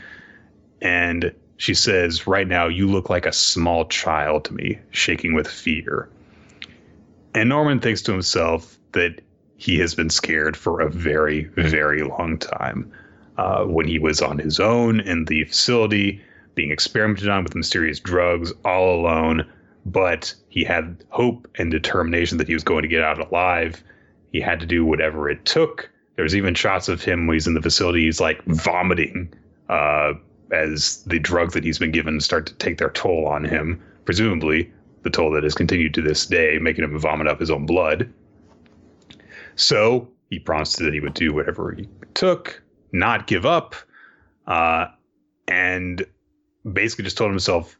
And she says, Right now, you look like a small child to me, shaking with fear. And Norman thinks to himself that he has been scared for a very, very long time. Uh, when he was on his own in the facility, being experimented on with mysterious drugs, all alone, but he had hope and determination that he was going to get out alive. He had to do whatever it took. There's even shots of him when he's in the facility, he's like vomiting uh, as the drugs that he's been given start to take their toll on him, presumably the toll that has continued to this day, making him vomit up his own blood. So he promised that he would do whatever he took, not give up, uh, and basically just told himself,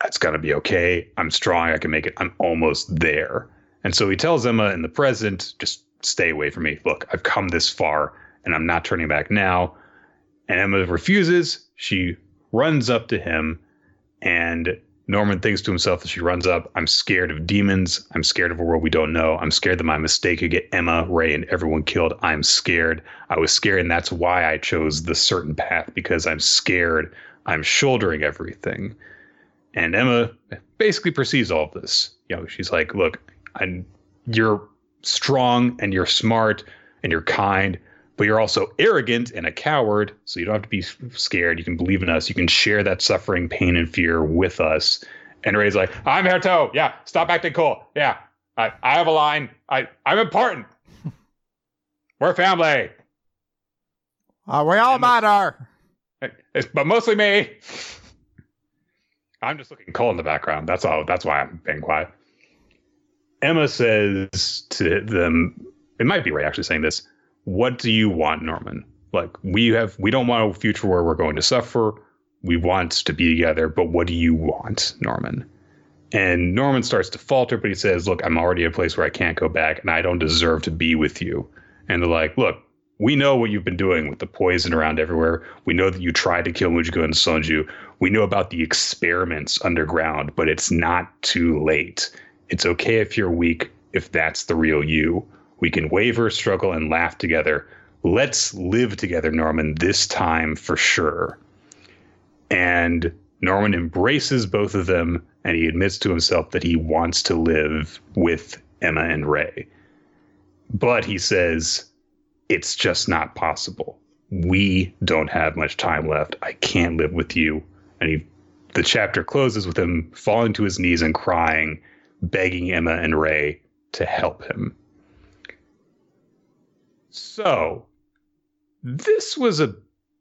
that's gonna be okay. I'm strong. I can make it. I'm almost there." And so he tells Emma in the present, "Just stay away from me. Look, I've come this far, and I'm not turning back now." And Emma refuses. She runs up to him, and Norman thinks to himself as she runs up, I'm scared of demons. I'm scared of a world we don't know. I'm scared that my mistake could get Emma, Ray, and everyone killed. I'm scared. I was scared, and that's why I chose the certain path because I'm scared. I'm shouldering everything. And Emma basically perceives all of this. You know, she's like, look, I'm, you're strong and you're smart and you're kind, but you're also arrogant and a coward. So you don't have to be scared. You can believe in us. You can share that suffering, pain, and fear with us. And Ray's like, I'm here too. Yeah, stop acting cool. Yeah, I, I have a line. I, I'm important. [laughs] We're family. Uh, we all matter. It's, but mostly me. I'm just looking cool in the background. That's all. That's why I'm being quiet. Emma says to them, it might be Ray actually saying this what do you want, Norman? Like we have we don't want a future where we're going to suffer. We want to be together, but what do you want, Norman? And Norman starts to falter, but he says, Look, I'm already in a place where I can't go back and I don't deserve to be with you. And they're like, Look, we know what you've been doing with the poison around everywhere. We know that you tried to kill Mujika and Sonju. We know about the experiments underground, but it's not too late. It's okay if you're weak, if that's the real you. We can waver, struggle, and laugh together. Let's live together, Norman, this time for sure. And Norman embraces both of them and he admits to himself that he wants to live with Emma and Ray. But he says, it's just not possible. We don't have much time left. I can't live with you. And he, the chapter closes with him falling to his knees and crying, begging Emma and Ray to help him. So, this was a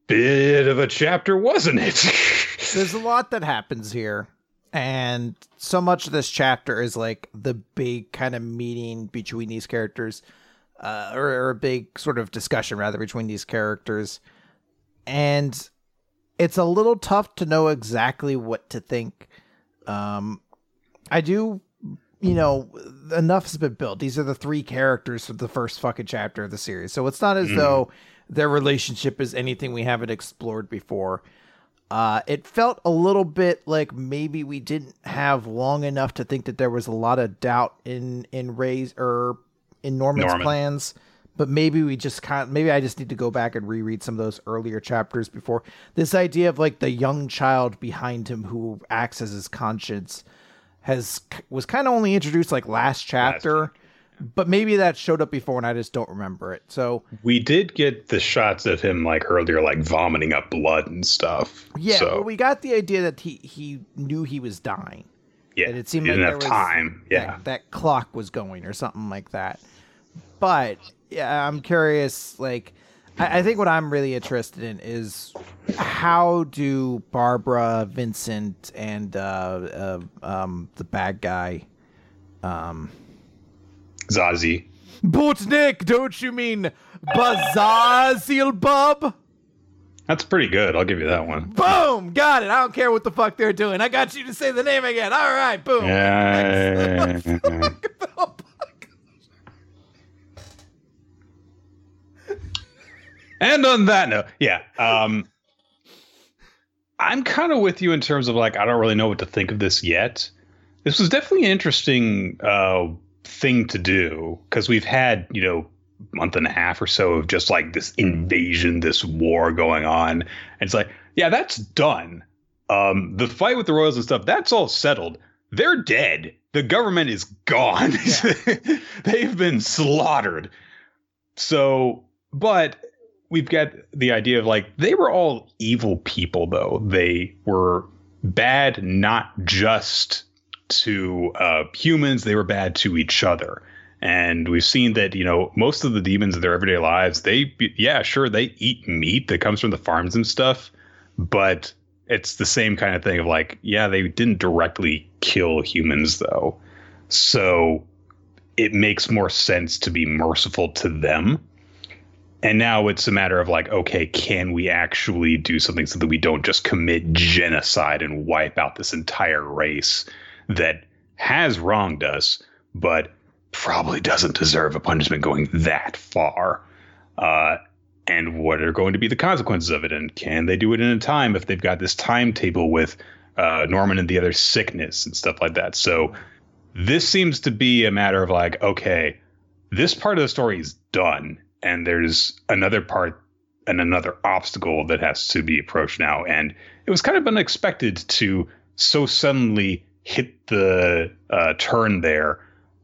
bit of a chapter, wasn't it? [laughs] There's a lot that happens here. And so much of this chapter is like the big kind of meeting between these characters, uh, or, or a big sort of discussion rather between these characters. And it's a little tough to know exactly what to think. Um, I do you know, enough has been built. These are the three characters for the first fucking chapter of the series. So it's not as mm. though their relationship is anything we haven't explored before. Uh, it felt a little bit like maybe we didn't have long enough to think that there was a lot of doubt in in Ray's or in Norman's Norman. plans. But maybe we just kind maybe I just need to go back and reread some of those earlier chapters before this idea of like the young child behind him who acts as his conscience has was kind of only introduced like last chapter. Last but maybe that showed up before and I just don't remember it. So we did get the shots of him like earlier, like vomiting up blood and stuff. Yeah, so, well, we got the idea that he he knew he was dying. yeah. And it seemed he like there have was time. Yeah. that, that clock was going or something like that. But yeah, I'm curious. Like, I, I think what I'm really interested in is how do Barbara, Vincent, and uh, uh, um, the bad guy, um, Zazie. Butnik? Don't you mean Bazazil Bub? That's pretty good. I'll give you that one. Boom! Got it. I don't care what the fuck they're doing. I got you to say the name again. All right, boom. Yeah. [laughs] and on that note, yeah. Um, I'm kind of with you in terms of like I don't really know what to think of this yet. This was definitely an interesting uh, thing to do because we've had you know month and a half or so of just like this invasion, this war going on. And it's like, yeah, that's done. Um, the fight with the royals and stuff, that's all settled. They're dead. The government is gone. [laughs] They've been slaughtered. So, but we've got the idea of like they were all evil people though. They were bad not just to uh, humans, they were bad to each other. And we've seen that, you know, most of the demons in their everyday lives, they, yeah, sure, they eat meat that comes from the farms and stuff, but it's the same kind of thing of like, yeah, they didn't directly kill humans though. So it makes more sense to be merciful to them. And now it's a matter of like, okay, can we actually do something so that we don't just commit genocide and wipe out this entire race that has wronged us, but probably doesn't deserve a punishment going that far. Uh, and what are going to be the consequences of it? And can they do it in a time if they've got this timetable with uh, Norman and the other sickness and stuff like that? So this seems to be a matter of like, okay, this part of the story is done, and there's another part and another obstacle that has to be approached now. And it was kind of unexpected to so suddenly hit the uh, turn there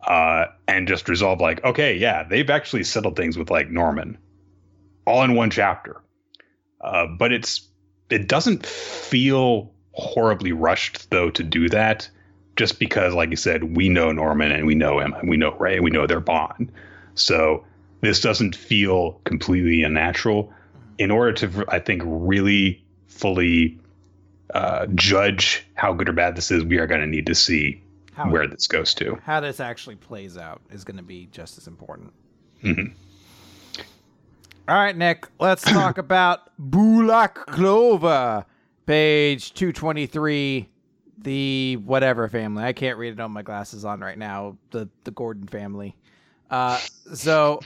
uh, and just resolve like, okay, yeah, they've actually settled things with like Norman, all in one chapter. Uh, but it's it doesn't feel horribly rushed though to do that, just because, like you said, we know Norman and we know him and we know Ray and we know their bond. So this doesn't feel completely unnatural. In order to, I think, really fully uh, judge how good or bad this is, we are going to need to see How, where this goes to. how this actually plays out is going to be just as important. Mhm. All right, Nick, let's [coughs] talk about Black Clover, page 223, the whatever family. I can't read it on my glasses on right now, the, the Gordon family. Uh, so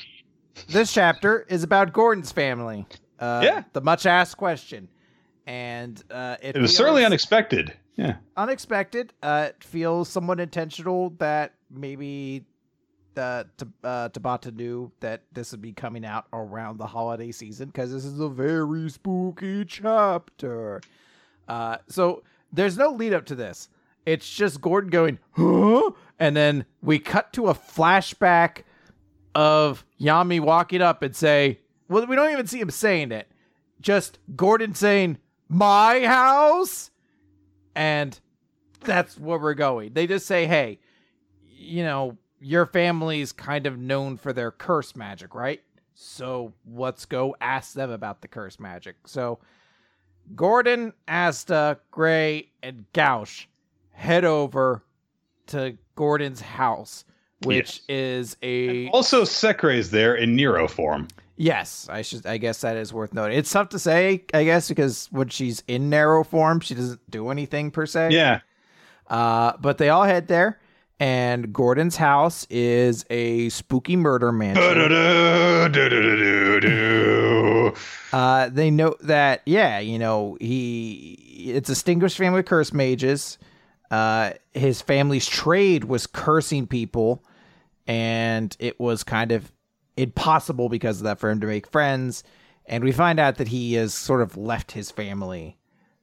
this chapter is about Gordon's family. Uh, Yeah. The much asked question. And uh, it, It was certainly unexpected. Yeah. unexpected. Uh, it feels somewhat intentional that maybe uh, T- uh, Tabata knew that this would be coming out around the holiday season because this is a very spooky chapter. Uh, so there's no lead up to this. It's just Gordon going, huh? And then we cut to a flashback of Yami walking up and say, well, we don't even see him saying it. Just Gordon saying, my house? And that's where we're going. They just say, hey, you know, your family's kind of known for their curse magic, right? So let's go ask them about the curse magic. So Gordon, Asta, uh, Gray, and Gauche head over to Gordon's house, which is a Also, Sekre is there in Nero form. Yes, I should. I guess that is worth noting. It's tough to say, I guess, because when she's in Nero form, she doesn't do anything per se. Yeah. Uh, but they all head there, and Gordon's house is a spooky murder mansion. Uh, they know that, yeah, you know, he it's a distinguished family of curse mages. Uh, his family's trade was cursing people, and it was kind of impossible because of that for him to make friends. And we find out that he has sort of left his family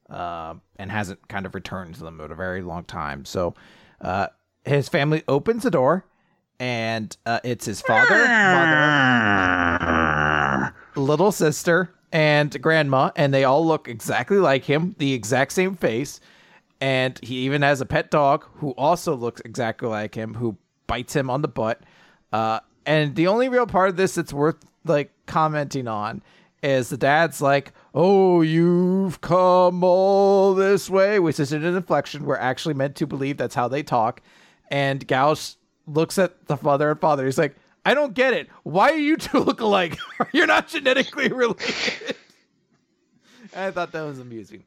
uh, and hasn't kind of returned to them in a very long time. So uh, his family opens the door, and uh, it's his father, mother, little sister, and grandma, and they all look exactly like him, the exact same face. And he even has a pet dog who also looks exactly like him, who bites him on the butt. Uh, and the only real part of this that's worth like commenting on is the dad's like, "Oh, you've come all this way," which is an inflection. We're actually meant to believe that's how they talk. And Gauche looks at the father and father. He's like, "I don't get it. Why are you two [laughs] look alike? [laughs] You're not genetically [laughs] related." I thought that was amusing.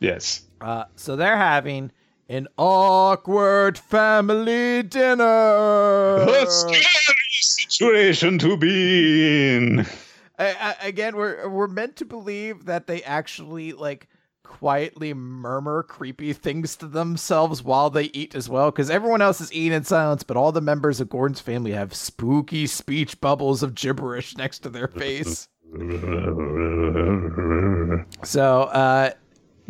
Yes. Uh, so they're having an awkward family dinner. A scary situation to be in. I, I, again, we're we're meant to believe that they actually like quietly murmur creepy things to themselves while they eat as well, because everyone else is eating in silence, but all the members of Gordon's family have spooky speech bubbles of gibberish next to their face. [laughs] so, uh,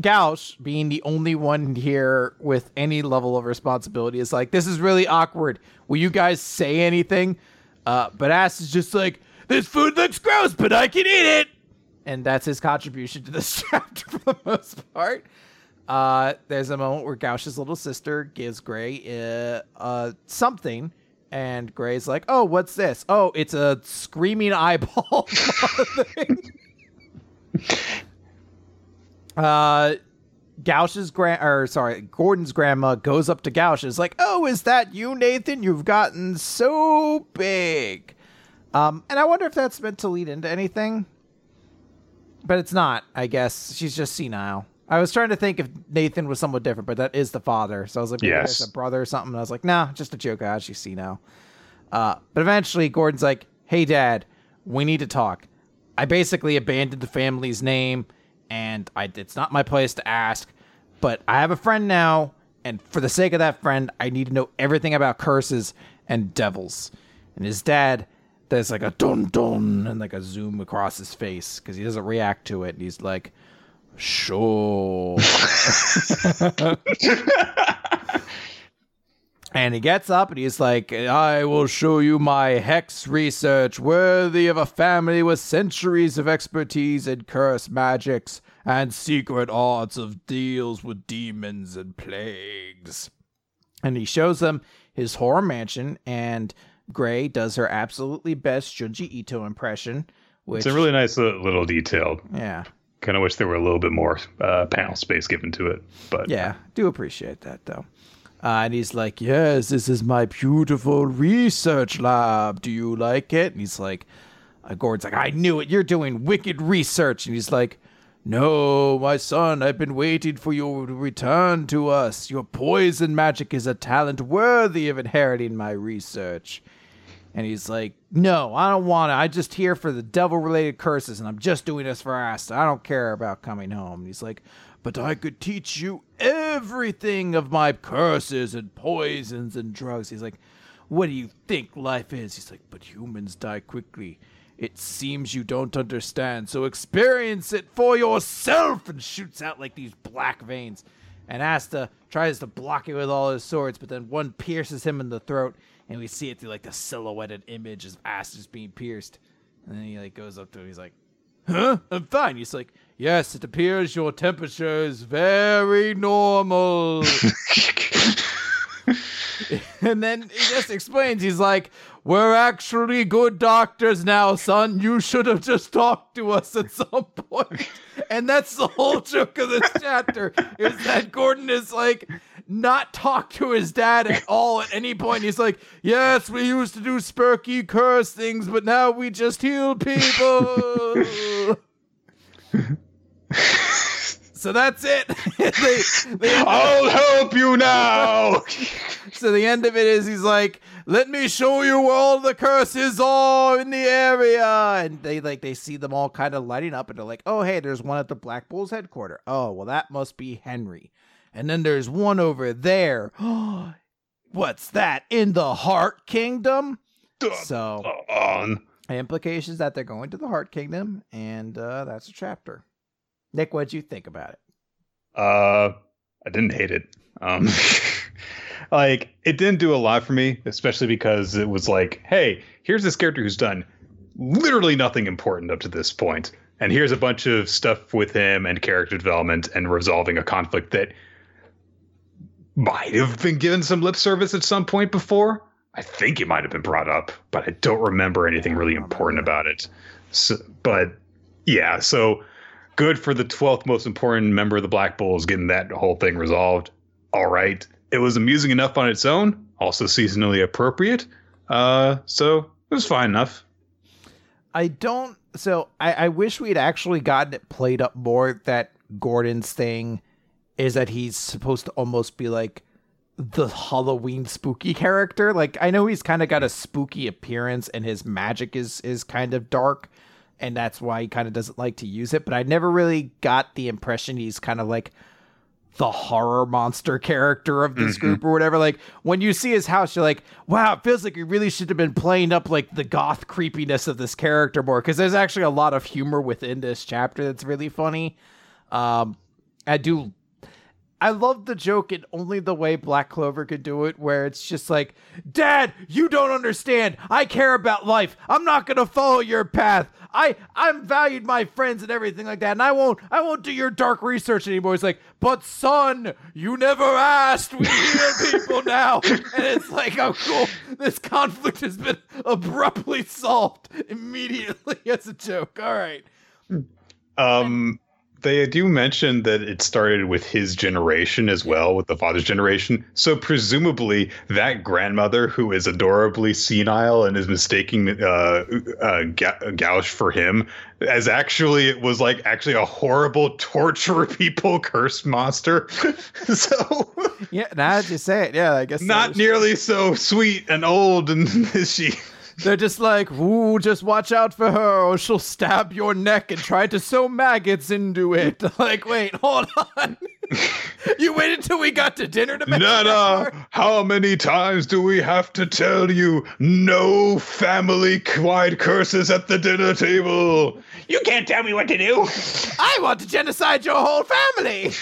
Gauche, being the only one here with any level of responsibility, is like, this is really awkward. Will you guys say anything? Uh, but Ass is just like, this food looks gross, but I can eat it. And that's his contribution to this [laughs] chapter for the most part. Uh, there's a moment where Gauche's little sister gives Gray uh, uh, something, and Gray's like, "Oh, what's this? Oh, it's a screaming eyeball." [laughs] [laughs] uh, Gauche's grand, or sorry, Gordon's grandma goes up to Gauche and is like, "Oh, is that you, Nathan? You've gotten so big." Um, and I wonder if that's meant to lead into anything, but it's not. I guess she's just senile. I was trying to think if Nathan was somewhat different, but that is the father. So I was like, Yes. a brother or something. And I was like, nah, just a joke. Ah, she's senile. Uh, but eventually, Gordon's like, "Hey, Dad, we need to talk. I basically abandoned the family's name, and I it's not my place to ask. But I have a friend now, and for the sake of that friend, I need to know everything about curses and devils." And his dad, there's like a dun dun and like a zoom across his face because he doesn't react to it, and he's like, "Sure." [laughs] [laughs] And he gets up and he's like, I will show you my hex research worthy of a family with centuries of expertise in curse magics and secret arts of deals with demons and plagues. And he shows them his horror mansion, and Gray does her absolutely best Junji Ito impression, which It's a really nice li- little detail. yeah, Kind of wish there were a little bit more uh, panel space given to it, but Yeah, do appreciate that though. Uh, and he's like, "Yes, this is my beautiful research lab. Do you like it?" And he's like, uh, "Gordon's like, I knew it. You're doing wicked research." And he's like, "No, my son, I've been waiting for you to return to us. Your poison magic is a talent worthy of inheriting my research." And he's like, No, I don't want it. I'm just here for the devil related curses, and I'm just doing this for us. I don't care about coming home. And he's like, But I could teach you everything of my curses and poisons and drugs. He's like, What do you think life is? He's like, But humans die quickly. It seems you don't understand, so experience it for yourself. And shoots out like these black veins. And Asta tries to block it with all his swords, but then one pierces him in the throat, and we see it through like the silhouetted image of Asta's being pierced. And then he like goes up to him, he's like, Huh? I'm fine. He's like, Yes, it appears your temperature is very normal. [laughs] and then he just explains, he's like, We're actually good doctors now, son. You should have just talked to us at some point. And that's the whole joke of this chapter, is that Gordon is like not talk to his dad at all at any point. He's like, Yes, we used to do spurky curse things, but now we just heal people. [laughs] [laughs] so that's it. [laughs] they, they I'll help you now. [laughs] so the end of it is he's like, "Let me show you where all the curses are in the area," and they like they see them all kind of lighting up, and they're like, "Oh, hey, there's one at the Black Bulls headquarters. Oh, well, that must be Henry." And then there's one over there. [gasps] What's that in the Heart Kingdom? So On. implications that they're going to the Heart Kingdom, and uh, that's a chapter. Nick, what'd you think about it? Uh, I didn't hate it. Um, [laughs] like it didn't do a lot for me, especially because it was like, hey, here's this character who's done literally nothing important up to this point, and here's a bunch of stuff with him and character development and resolving a conflict that might have been given some lip service at some point before. I think it might have been brought up, but I don't remember anything really important about it. So, but yeah, so good for the 12th most important member of the Black Bulls getting that whole thing resolved. All right. It was amusing enough on its own, also seasonally appropriate. Uh, so it was fine enough. I don't. So I, I wish we'd actually gotten it played up more. That Gordon's thing is that he's supposed to almost be like the Halloween spooky character. Like I know he's kind of got a spooky appearance and his magic is is kind of dark and that's why he kind of doesn't like to use it, but I never really got the impression he's kind of like the horror monster [laughs] character of this mm-hmm. group or whatever. Like when you see his house, you're like, wow, it feels like he really should have been playing up like the goth creepiness of this character more because there's actually a lot of humor within this chapter that's really funny. Um, I do I love the joke in only the way Black Clover could do it, where it's just like, Dad, you don't understand. I care about life. I'm not gonna follow your path. I I'm valued my friends and everything like that, and I won't I won't do your dark research anymore. It's like, but son, you never asked. We hear people [laughs] now, and it's like, oh cool, this conflict has been abruptly solved immediately [laughs] as a joke. All right. Um they do mention that it started with his generation as well, with the father's generation. So presumably, that grandmother who is adorably senile and is mistaking uh, uh, for him, as actually it was like actually a horrible torture [laughs] people curse monster. [laughs] so yeah, now that you say it, yeah, I guess not nearly so sweet and old, and is [laughs] she? They're just like, ooh, just watch out for her, or she'll stab your neck and try to sew maggots into it. [laughs] Like, wait, hold on. [laughs] you waited till we got to dinner to make Nana, how many times do we have to tell you no family quiet curses at the dinner table? You can't tell me what to do. I want to genocide your whole family.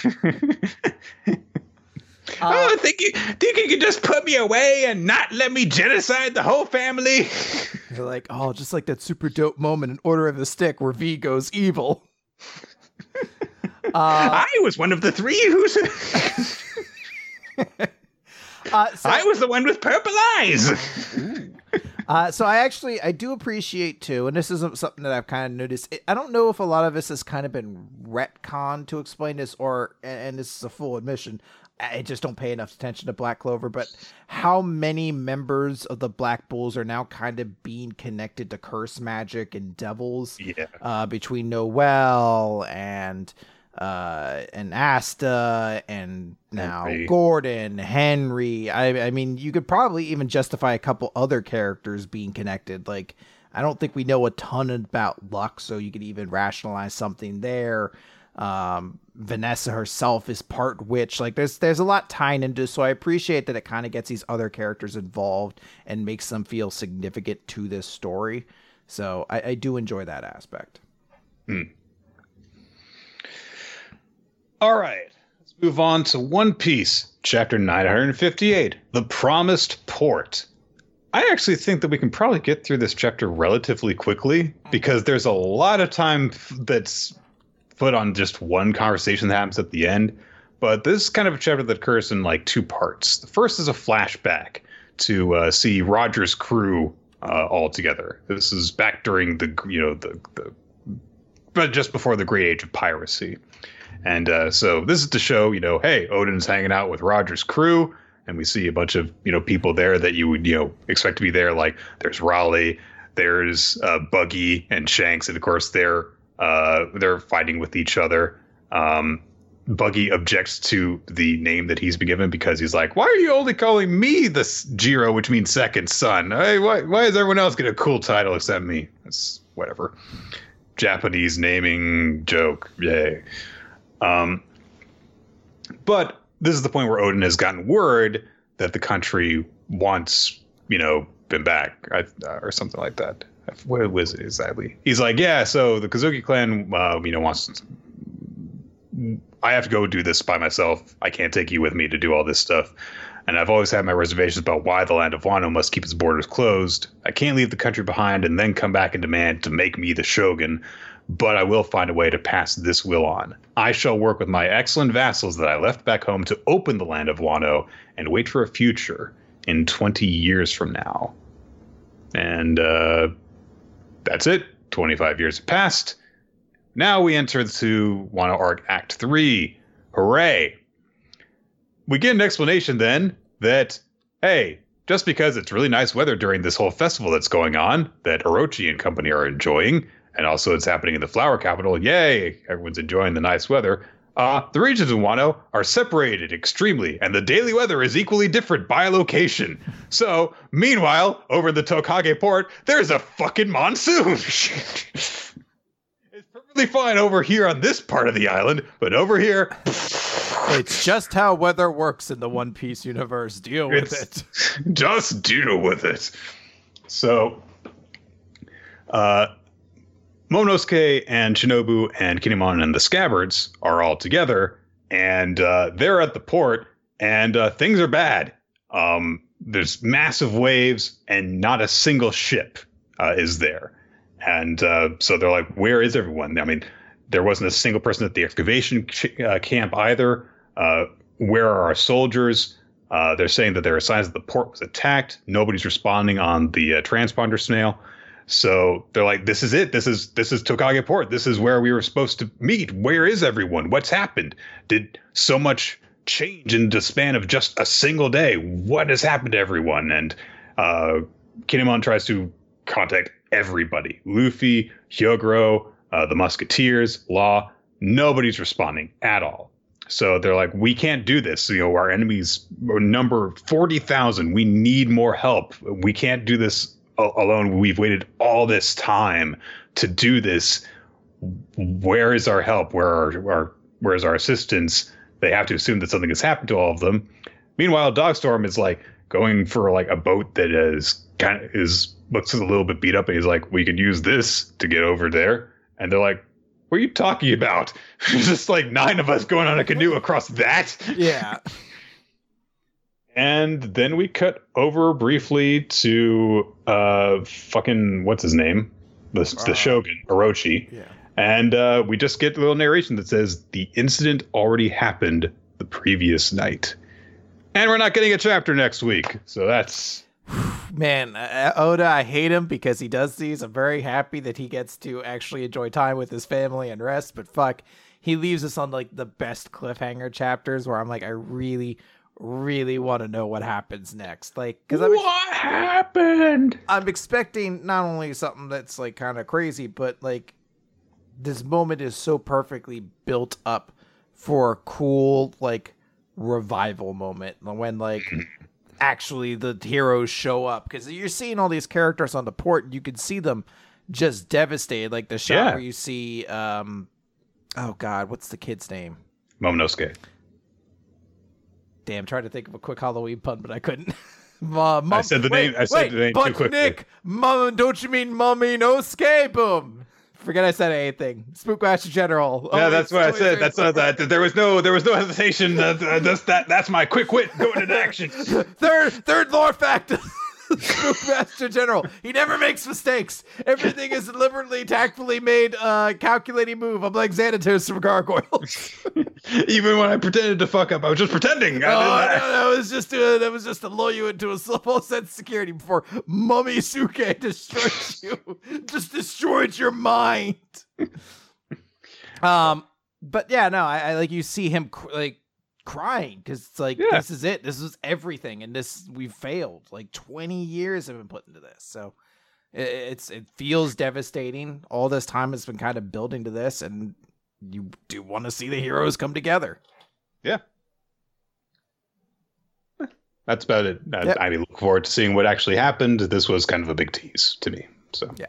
[laughs] Uh, oh, think you think you can just put me away and not let me genocide the whole family? [laughs] You're like, oh, just like that super dope moment in Order of the Stick where V goes evil. uh, [laughs] I was one of the three who's. [laughs] uh, so, I was the one with purple eyes. Uh, so I actually I do appreciate too, and this isn't something that I've kind of noticed. I don't know if a lot of this has kind of been retcon to explain this, or and this is a full admission. I just don't pay enough attention to Black Clover, but how many members of the Black Bulls are now kind of being connected to curse magic and devils? Yeah. Uh, between Noel and uh, and Asta and now Henry. Gordon, Henry. I, I mean, you could probably even justify a couple other characters being connected. Like, I don't think we know a ton about luck, so you could even rationalize something there um, Vanessa herself is part witch. Like there's there's a lot tying into. So I appreciate that it kind of gets these other characters involved and makes them feel significant to this story. So I, I do enjoy that aspect. Hmm. All right, let's move on to One Piece, chapter 958, The Promised Port. I actually think that we can probably get through this chapter relatively quickly because there's a lot of time that's put on just one conversation that happens at the end. But this is kind of a chapter that occurs in like two parts. The first is a flashback to uh, see Roger's crew uh, all together. This is back during the you know the, the but just before the great age of piracy. And uh, so this is to show, you know, hey, Oden's hanging out with Roger's crew, and we see a bunch of, you know, people there that you would, you know, expect to be there. Like there's Rayleigh, there's uh, Buggy and Shanks, and of course they're uh, they're fighting with each other. Um, Buggy objects to the name that he's been given because he's like, "Why are you only calling me the Jiro, which means second son? Hey, why why is everyone else get a cool title except me? That's whatever." Japanese naming joke, yay. Um, but this is the point where Oden has gotten word that the country wants, you know, been back or something like that what was it exactly? He's like, yeah. So the Kozuki clan, uh, you know, wants. I have to go do this by myself. I can't take you with me to do all this stuff. and I've always had my reservations about why the land of Wano must keep its borders closed. I can't leave the country behind and then come back and demand to make me the shogun, but I will find a way to pass this will on. I shall work with my excellent vassals that I left back home to open the land of Wano and wait for a future in 20 years from now. And uh, that's it. 25 years have passed. Now we enter into Wano Arc Act 3. Hooray! We get an explanation then that, hey, just because it's really nice weather during this whole festival that's going on, that Orochi and company are enjoying, and also it's happening in the flower capital, yay, everyone's enjoying the nice weather. Uh, the regions in Wano are separated extremely, and the daily weather is equally different by location. So, meanwhile, over the Tokage port, there's a fucking monsoon. [laughs] it's perfectly fine over here on this part of the island, but over here, It's just how weather works in the One Piece universe. Deal with it. [laughs] just deal with it. So, uh, Momonosuke and Shinobu and Kinemon and the Scabbards are all together, and uh, they're at the port, and uh, things are bad. Um, there's massive waves, and not a single ship uh, is there. And uh, so they're like, "Where is everyone?" I mean, there wasn't a single person at the excavation uh, camp either. Uh, where are our soldiers? They're saying that there are signs that the port was attacked. Nobody's responding on the transponder snail. So they're like, "This is it. This is this is Tokage Port. This is where we were supposed to meet. Where is everyone? What's happened? Did so much change in the span of just a single day? What has happened to everyone?" And uh, Kinemon tries to contact everybody: Luffy, Hyogoro, uh, the Musketeers, Law. Nobody's responding at all. So they're like, we can't do this. You know, our enemies number 40,000. We need more help. We can't do this alone. We've waited all this time to do this. Where is our help? Where are our, where is our assistance? They have to assume that something has happened to all of them. Meanwhile, Dogstorm is like going for like a boat that is kind of is looks a little bit beat up, and he's like, we could use this to get over there. And they're like, what are you talking about? [laughs] Just like nine of us going on a canoe across that. Yeah. [laughs] And then we cut over briefly to uh fucking what's his name? The, the Uh, Shogun, Orochi. Yeah. And uh, we just get a little narration that says the incident already happened the previous night. And we're not getting a chapter next week. So that's [sighs] Man, uh, Oda, I hate him because he does these. I'm very happy that he gets to actually enjoy time with his family and rest, but fuck, he leaves us on like the best cliffhanger chapters where I'm like, I really, really want to know what happens next. Like, because I'm, what happened? I'm expecting not only something that's like kind of crazy, but like this moment is so perfectly built up for a cool like revival moment when like [laughs] actually the heroes show up because you're seeing all these characters on the port and you can see them just devastated like the shot Yeah. where you see um oh god what's the kid's name Momonosuke. Damn trying to think of a quick halloween pun but i couldn't [laughs] Mom, I said the wait, name- I said wait, the name too but quickly. Nick, mom, don't you mean mummy no skate boom? Forget I said anything. Spookmaster General. Yeah, Always- that's what I said. That's not that. There was no, there was no hesitation. That, uh, that's that. That's my quick wit going into action. [laughs] third third lore fact Spookmaster General. He never makes mistakes. Everything is deliberately, tactfully made, uh, calculating move. I'm like Xanatos from Gargoyles. [laughs] Even when I pretended to fuck up, I was just pretending. I oh, no, didn't- that was just to, that was just to lull you into a false [laughs] sense of security before Mummy Suke [laughs] destroyed you. just destroyed your mind. um, but yeah, no, I, I like you see him cr- like crying because it's like Yeah. this is it. This is everything, and this we failed. Like twenty years have been put into this, so it, it's it feels devastating. All this time has been kind of building to this, and you do want to see the heroes come together. Yeah. That's about it. I, Yep. I mean, look forward to seeing what actually happened. This was kind of a big tease to me. So Yeah.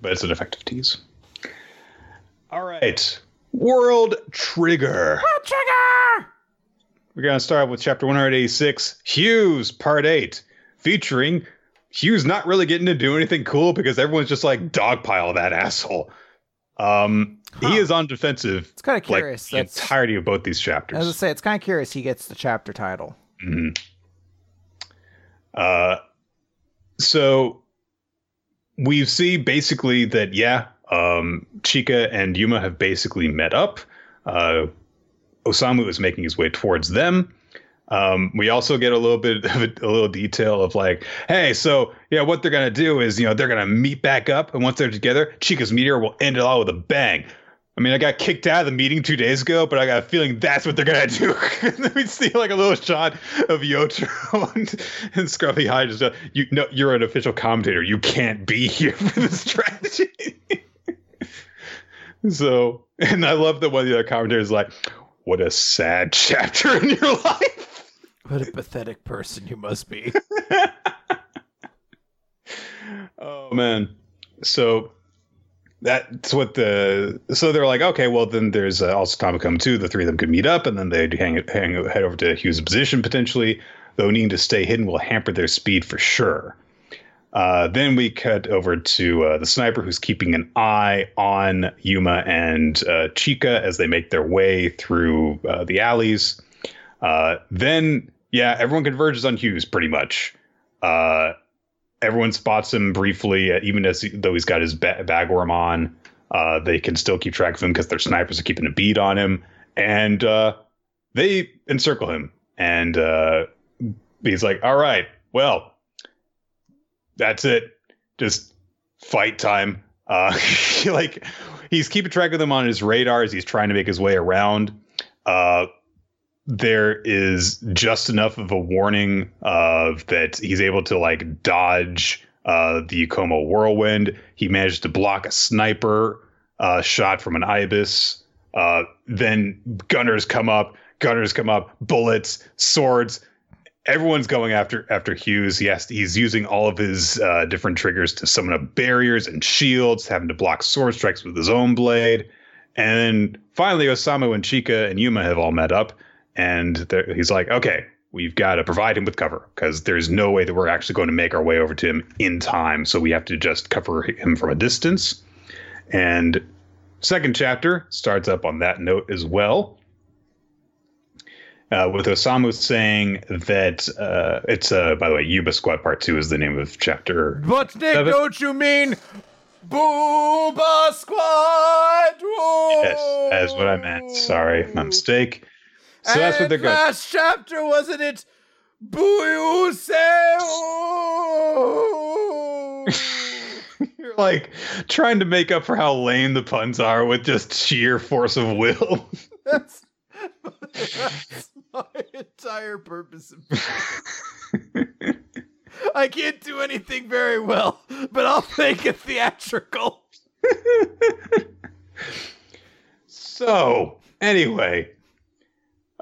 but it's an effective tease. All right, World Trigger. World Trigger. We're gonna start with chapter 186, Hughes, part eight, featuring Hughes not really getting to do anything cool because everyone's just like dogpile that asshole. Um, Huh. he is on defensive It's kind of like curious. the That's, entirety of both these chapters. as I say, it's kind of curious. He gets the chapter title. Mhm. Uh, so we see basically that yeah, um, Chika and Yuma have basically met up. Uh, Osamu is making his way towards them. Um, we also get a little bit of a, a, little detail of like, hey, so yeah, what they're gonna do is you know they're gonna meet back up, and once they're together, Chika's meteor will end it all with a bang. I mean, I got kicked out of the meeting two days ago, but I got a feeling that's what they're gonna do. [laughs] then we see like a little shot of Yotaro and, [laughs] and Scruffy High just you know, you're an official commentator. You can't be here [laughs] for the strategy. so, and I love that one of the other commentators like, "What a sad chapter in your life." What a pathetic person you must be. [laughs] oh man. So that's what the so they're like okay well then there's uh, also Tamakoma too the three of them could meet up and then they'd hang hang head over to Hughes' position potentially though needing to stay hidden will hamper their speed for sure. Uh, then we cut over to uh, the sniper who's keeping an eye on Yuma and uh, Chika as they make their way through uh, the alleys. Uh, then yeah, everyone converges on Hughes pretty much. Uh, everyone spots him briefly, uh, even as he, though he's got his ba- bagworm on. Uh, they can still keep track of him because their snipers are keeping a bead on him, and uh, they encircle him. And uh, he's like, "All right, well, that's it. Just fight time." [laughs] Like he's keeping track of them on his radar as he's trying to make his way around. Uh, there is just enough of a warning of that he's able to like dodge uh, the Ikoma whirlwind. He managed to block a sniper uh, shot from an ibis. Uh, then gunners come up, gunners come up, bullets, swords. Everyone's going after after Hughes. He has to, he's using all of his uh, different triggers to summon up barriers and shields, having to block sword strikes with his own blade. And then finally, Osamu and Chika and Yuma have all met up and he's like, okay, we've got to provide him with cover because there's no way that we're actually going to make our way over to him in time. So we have to just cover him from a distance. And second chapter starts up on that note as well. Uh, with Osamu saying that uh, it's uh, by the way, Yuba Squad Part Two is the name of chapter. But Nick, seven. don't you mean Booba Squad? Whoa! Yes, that's what I meant. Sorry, my mistake. So and that's what they're going. Last chapter wasn't it? You're [laughs] like trying to make up for how lame the puns are with just sheer force of will. [laughs] that's, that's my entire purpose of. [laughs] I can't do anything very well, but I'll make it theatrical. so, anyway,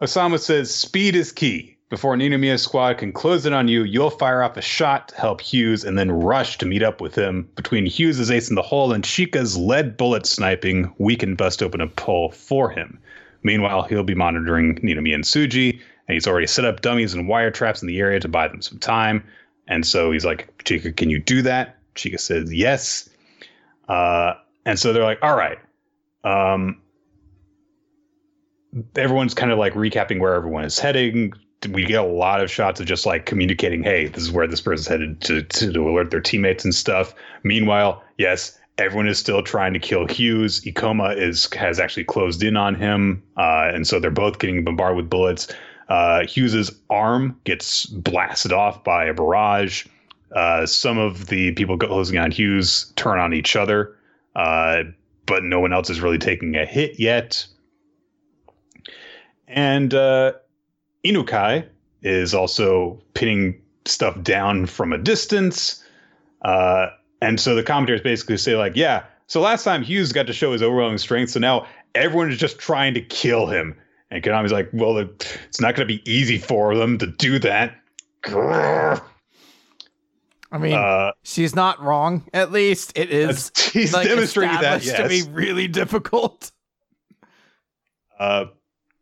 Osamu says speed is key. Before Ninomiya's squad can close in on you, you'll fire off a shot to help Hughes and then rush to meet up with him. Between Hughes' ace in the hole and Chika's lead bullet sniping, we can bust open a pull for him. Meanwhile, he'll be monitoring Ninomiya and Tsuji, and he's already set up dummies and wire traps in the area to buy them some time. And so he's like, Chika, can you do that? Chika says yes. Uh, and so they're like, all right. Um, everyone's kind of like recapping where everyone is heading. We get a lot of shots of just like communicating, hey, this is where this person's headed to, to, to alert their teammates and stuff. Meanwhile, yes, everyone is still trying to kill Hughes. Ikoma is has actually closed in on him, uh, and so they're both getting bombarded with bullets. Uh, Hughes's arm gets blasted off by a barrage. Uh, some of the people closing on Hughes turn on each other, uh, but no one else is really taking a hit yet. And uh, Inukai is also pinning stuff down from a distance. Uh, and so the commentators basically say, like, yeah, so last time Hughes got to show his overwhelming strength, so now everyone is just trying to kill him. And Konami's like, well, it's not going to be easy for them to do that. I mean, uh, she's not wrong. At least it is. [laughs] She's like, demonstrated that yes. to be really [laughs] difficult. Uh,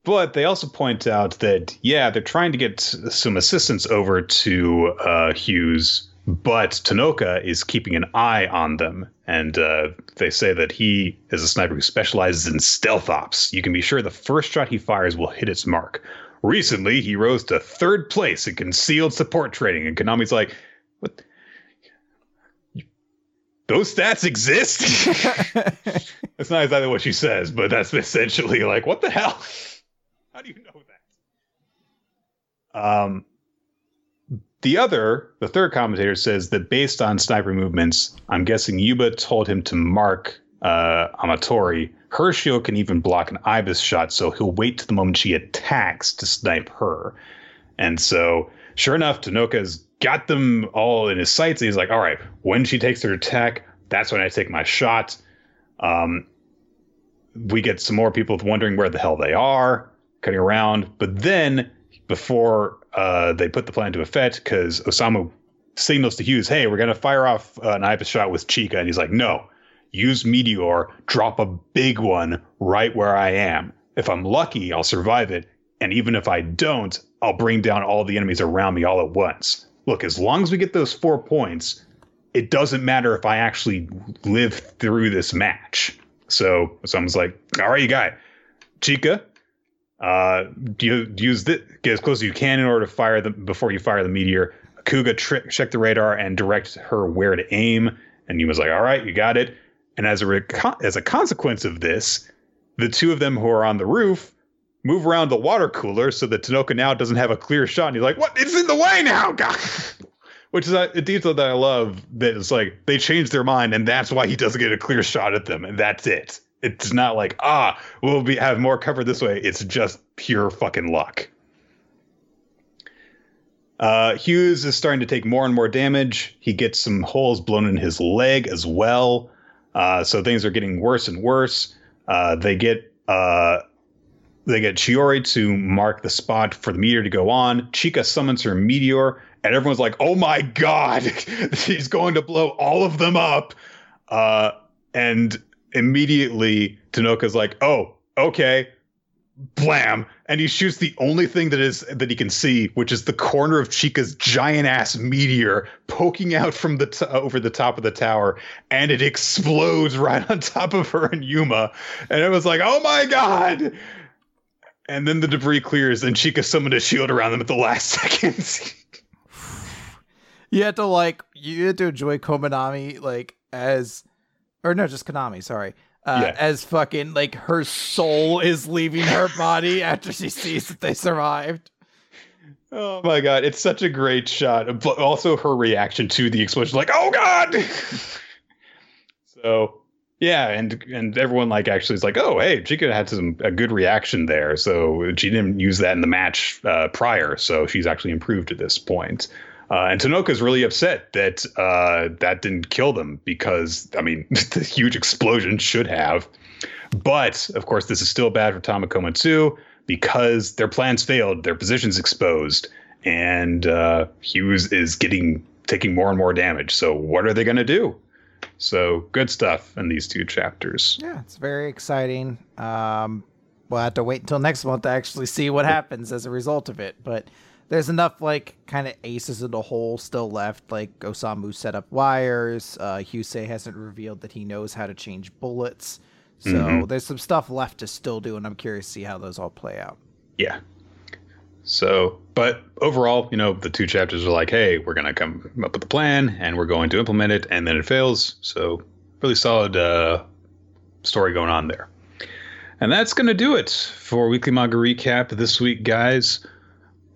but they also point out that, yeah, they're trying to get some assistance over to uh, Hughes, but Tonooka is keeping an eye on them. And uh, they say that he is a sniper who specializes in stealth ops. You can be sure the first shot he fires will hit its mark. Recently, he rose to third place in concealed support training. And Konami's like, what? Those stats exist? [laughs] [laughs] that's not exactly what she says, but that's essentially like, what the hell? How do you know that? Um, the other, the third commentator says that based on sniper movements, I'm guessing Yuba told him to mark uh, Amatori. Her shield can even block an Ibis shot, so he'll wait to the moment she attacks to snipe her. And so, sure enough, Tonooka's got them all in his sights. he's like, all right, when she takes her attack, that's when I take my shot. Um, we get some more people wondering where the hell they are, cutting around. But then, before uh, they put the plan into effect, because Osamu signals to Hughes, hey, we're going to fire off uh, an Ibis shot with Chika. And he's like, no, use Meteor, drop a big one right where I am. If I'm lucky, I'll survive it. And even if I don't, I'll bring down all the enemies around me all at once. Look, as long as we get those four points, it doesn't matter if I actually live through this match. So someone's like, all right, you got it. Chika, uh, you use this, get as close as you can in order to fire the before you fire the meteor. Kuga tri- check the radar and direct her where to aim. And Yuma's like, all right, you got it. And as a as a consequence of this, the two of them who are on the roof move around the water cooler so that Tonooka now doesn't have a clear shot. And he's like, "What? It's in the way now, God!" [laughs] Which is a, detail that I love. That it's like they changed their mind, and that's why he doesn't get a clear shot at them, and that's it. It's not like ah, we'll be have more cover this way. It's just pure fucking luck. Uh, Hughes is starting to take more and more damage. He gets some holes blown in his leg as well. Uh, so things are getting worse and worse. Uh, they get uh, they get Shiori to mark the spot for the meteor to go on. Chika summons her meteor, and everyone's like, "Oh my god, [laughs] she's going to blow all of them up!" Uh, and immediately Tonooka's like, "Oh, okay." blam. And he shoots the only thing that is that he can see which is the corner of chika's giant ass meteor poking out from the t- over the top of the tower and it explodes right on top of her and yuma. And it was like oh my god! And then the debris clears and chika summoned a shield around them at the last [laughs] second. You had to like you had to enjoy komanami like as or no just konami sorry uh, yeah. as fucking like her soul is leaving her [laughs] body after she sees that they survived. Oh my god, it's such a great shot. But also her reaction to the explosion, like, oh god. [laughs] so yeah, and and everyone like actually is like, oh hey, Chika had some a good reaction there. So she didn't use that in the match uh, prior, so she's actually improved at this point. Uh, and Tonooka's really upset that uh, that didn't kill them because, I mean, [laughs] the huge explosion should have. But of course, this is still bad for Tamakoma too because their plans failed, their positions exposed, and uh, Hughes is getting taking more and more damage. So what are they going to do? So good stuff in these two chapters. Yeah, it's very exciting. Um, we'll have to wait until next month to actually see what happens as a result of it, but there's enough like kind of aces in the hole still left. Like Osamu set up wires. Uh, Husei hasn't revealed that he knows how to change bullets. So mm-hmm. there's some stuff left to still do, and I'm curious to see how those all play out. Yeah. So, but overall, you know, the two chapters are like, hey, we're gonna come up with a plan, and we're going to implement it, and then it fails. So, really solid uh, story going on there. And that's gonna do it for weekly manga recap this week, guys.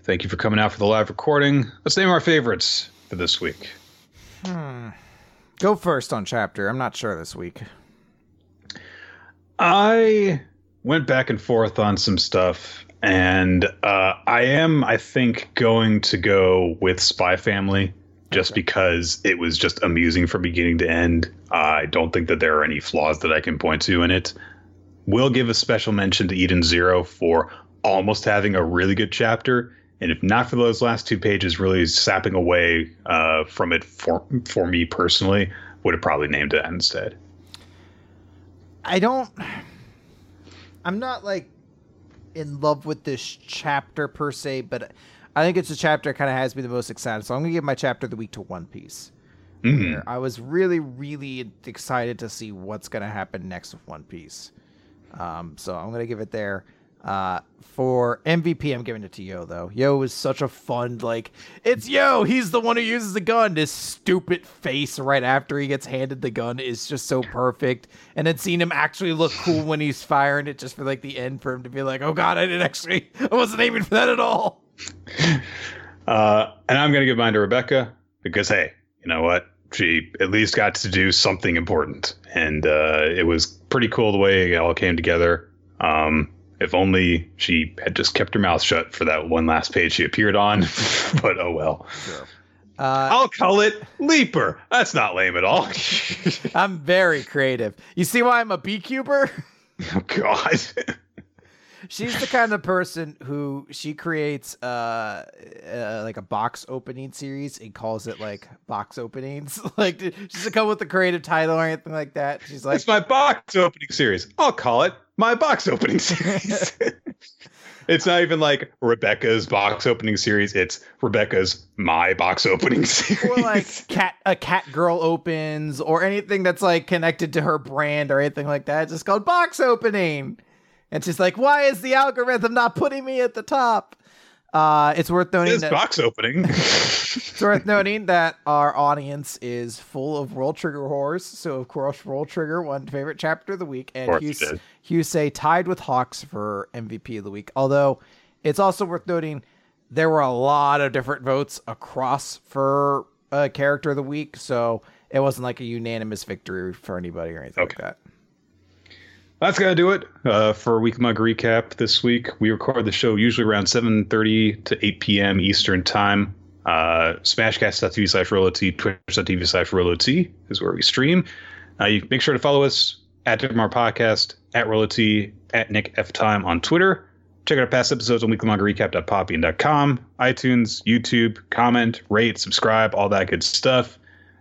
Thank you for coming out for the live recording. Let's name our favorites for this week. Hmm. Go first on chapter. I'm not sure this week. I went back and forth on some stuff, and uh, I am, I think, going to go with Spy Family just okay. because it was just amusing from beginning to end. I don't think that there are any flaws that I can point to in it. Will give a special mention to Eden Zero for almost having a really good chapter and if not for those last two pages really sapping away uh, from it for for me personally, would have probably named it instead. I don't. I'm not like in love with this chapter per se, but I think it's a chapter kind of has me the most excited. So I'm gonna give my chapter of the week to One Piece. Mm-hmm. I was really, really excited to see what's gonna happen next with One Piece. Um, so I'm gonna give it there. Uh, for MVP, I'm giving it to Yo though. Yo is such a fun like it's Yo. He's the one who uses the gun. This stupid face right after he gets handed the gun is just so perfect. And then seeing him actually look cool when he's firing it, just for like the end for him to be like, "Oh God, I didn't actually, I wasn't aiming for that at all." [laughs] Uh, and I'm gonna give mine to Rebecca because hey, you know what? She at least got to do something important, and uh, it was pretty cool the way it all came together. Um, if only she had just kept her mouth shut for that one last page she appeared on. [laughs] but oh well. Sure. Uh, I'll call it Leaper. That's not lame at all. I'm very creative. You see why I'm a beekeeper? [laughs] oh God. She's the kind of person who she creates uh, uh, like a box opening series and calls it like box openings. [laughs] like she doesn't come with a creative title or anything like that. She's like, it's my box opening series. I'll call it my box opening series. [laughs] it's not even like Rebecca's box opening series. It's Rebecca's my box opening series. or like cat a cat girl opens or anything that's like connected to her brand or anything like that. It's just called box opening. And she's like, "Why is the algorithm not putting me at the top?" Uh, it's worth noting It's that box opening. [laughs] it's worth noting that our audience is full of World Trigger horrors. So of course, World Trigger won favorite chapter of the week, and course it Hughes, did. Husey tied with Hawks for MVP of the week. Although it's also worth noting there were a lot of different votes across for uh, character of the week, so it wasn't like a unanimous victory for anybody or anything Okay. like that. That's gonna do it uh, for Week Mug recap this week. We record the show usually around 7:30 to 8 p.m. Eastern time. Uh, Smashcast.tv slash Rolot, Twitch.tv slash is where we stream. Uh, you make sure to follow us at Different Podcast, at Rolot, at Nick F Time on Twitter. Check out our past episodes on weeklymangarecap.poppy.com, iTunes, YouTube, comment, rate, subscribe, all that good stuff.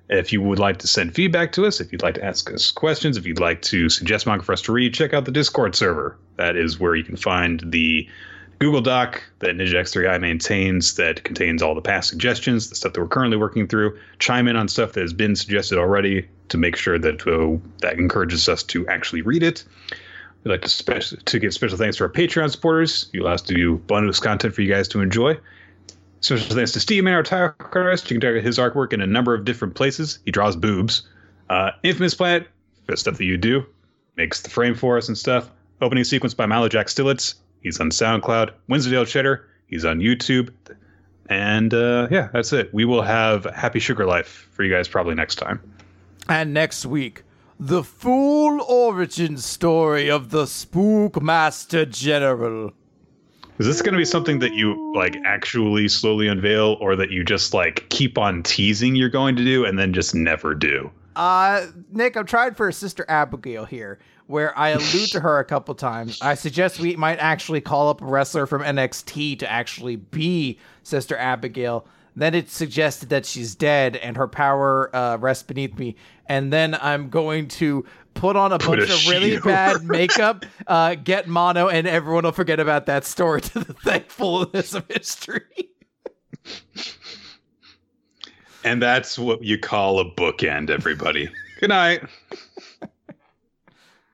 If you would like to send feedback to us, if you'd like to ask us questions, if you'd like to suggest manga for us to read, check out the Discord server. That is where you can find the Google Doc that Ninja X3i maintains that contains all the past suggestions, the stuff that we're currently working through. Chime in on stuff that has been suggested already to make sure that uh, that encourages us to actually read it. We'd like to, spe- to give special thanks to our Patreon supporters. You allow us to do bonus content for you guys to enjoy. Special thanks to Steve artist. You can check out his artwork in a number of different places. He draws boobs. Uh, Infamous Planet, the stuff that you do, makes the frame for us and stuff. Opening sequence by Milo Jack Stillitz. He's on SoundCloud. Winsdale Cheddar. He's on YouTube. And uh, yeah, that's it. We will have Happy Sugar Life for you guys probably next time. And next week, the full origin story of the Spook Master General. Is this going to be something that you like actually slowly unveil, or that you just like keep on teasing you're going to do and then just never do? Uh, Nick, I'm trying for a Sister Abigail here, where I allude to her a couple times. I suggest we might actually call up a wrestler from NXT to actually be Sister Abigail. Then it suggested that she's dead and her power uh, rests beneath me. And then I'm going to put on a Put bunch a of really bad [laughs] makeup, uh, get mono, and everyone will forget about that story to the thankfulness of history. And that's what you call a bookend, everybody. Good night.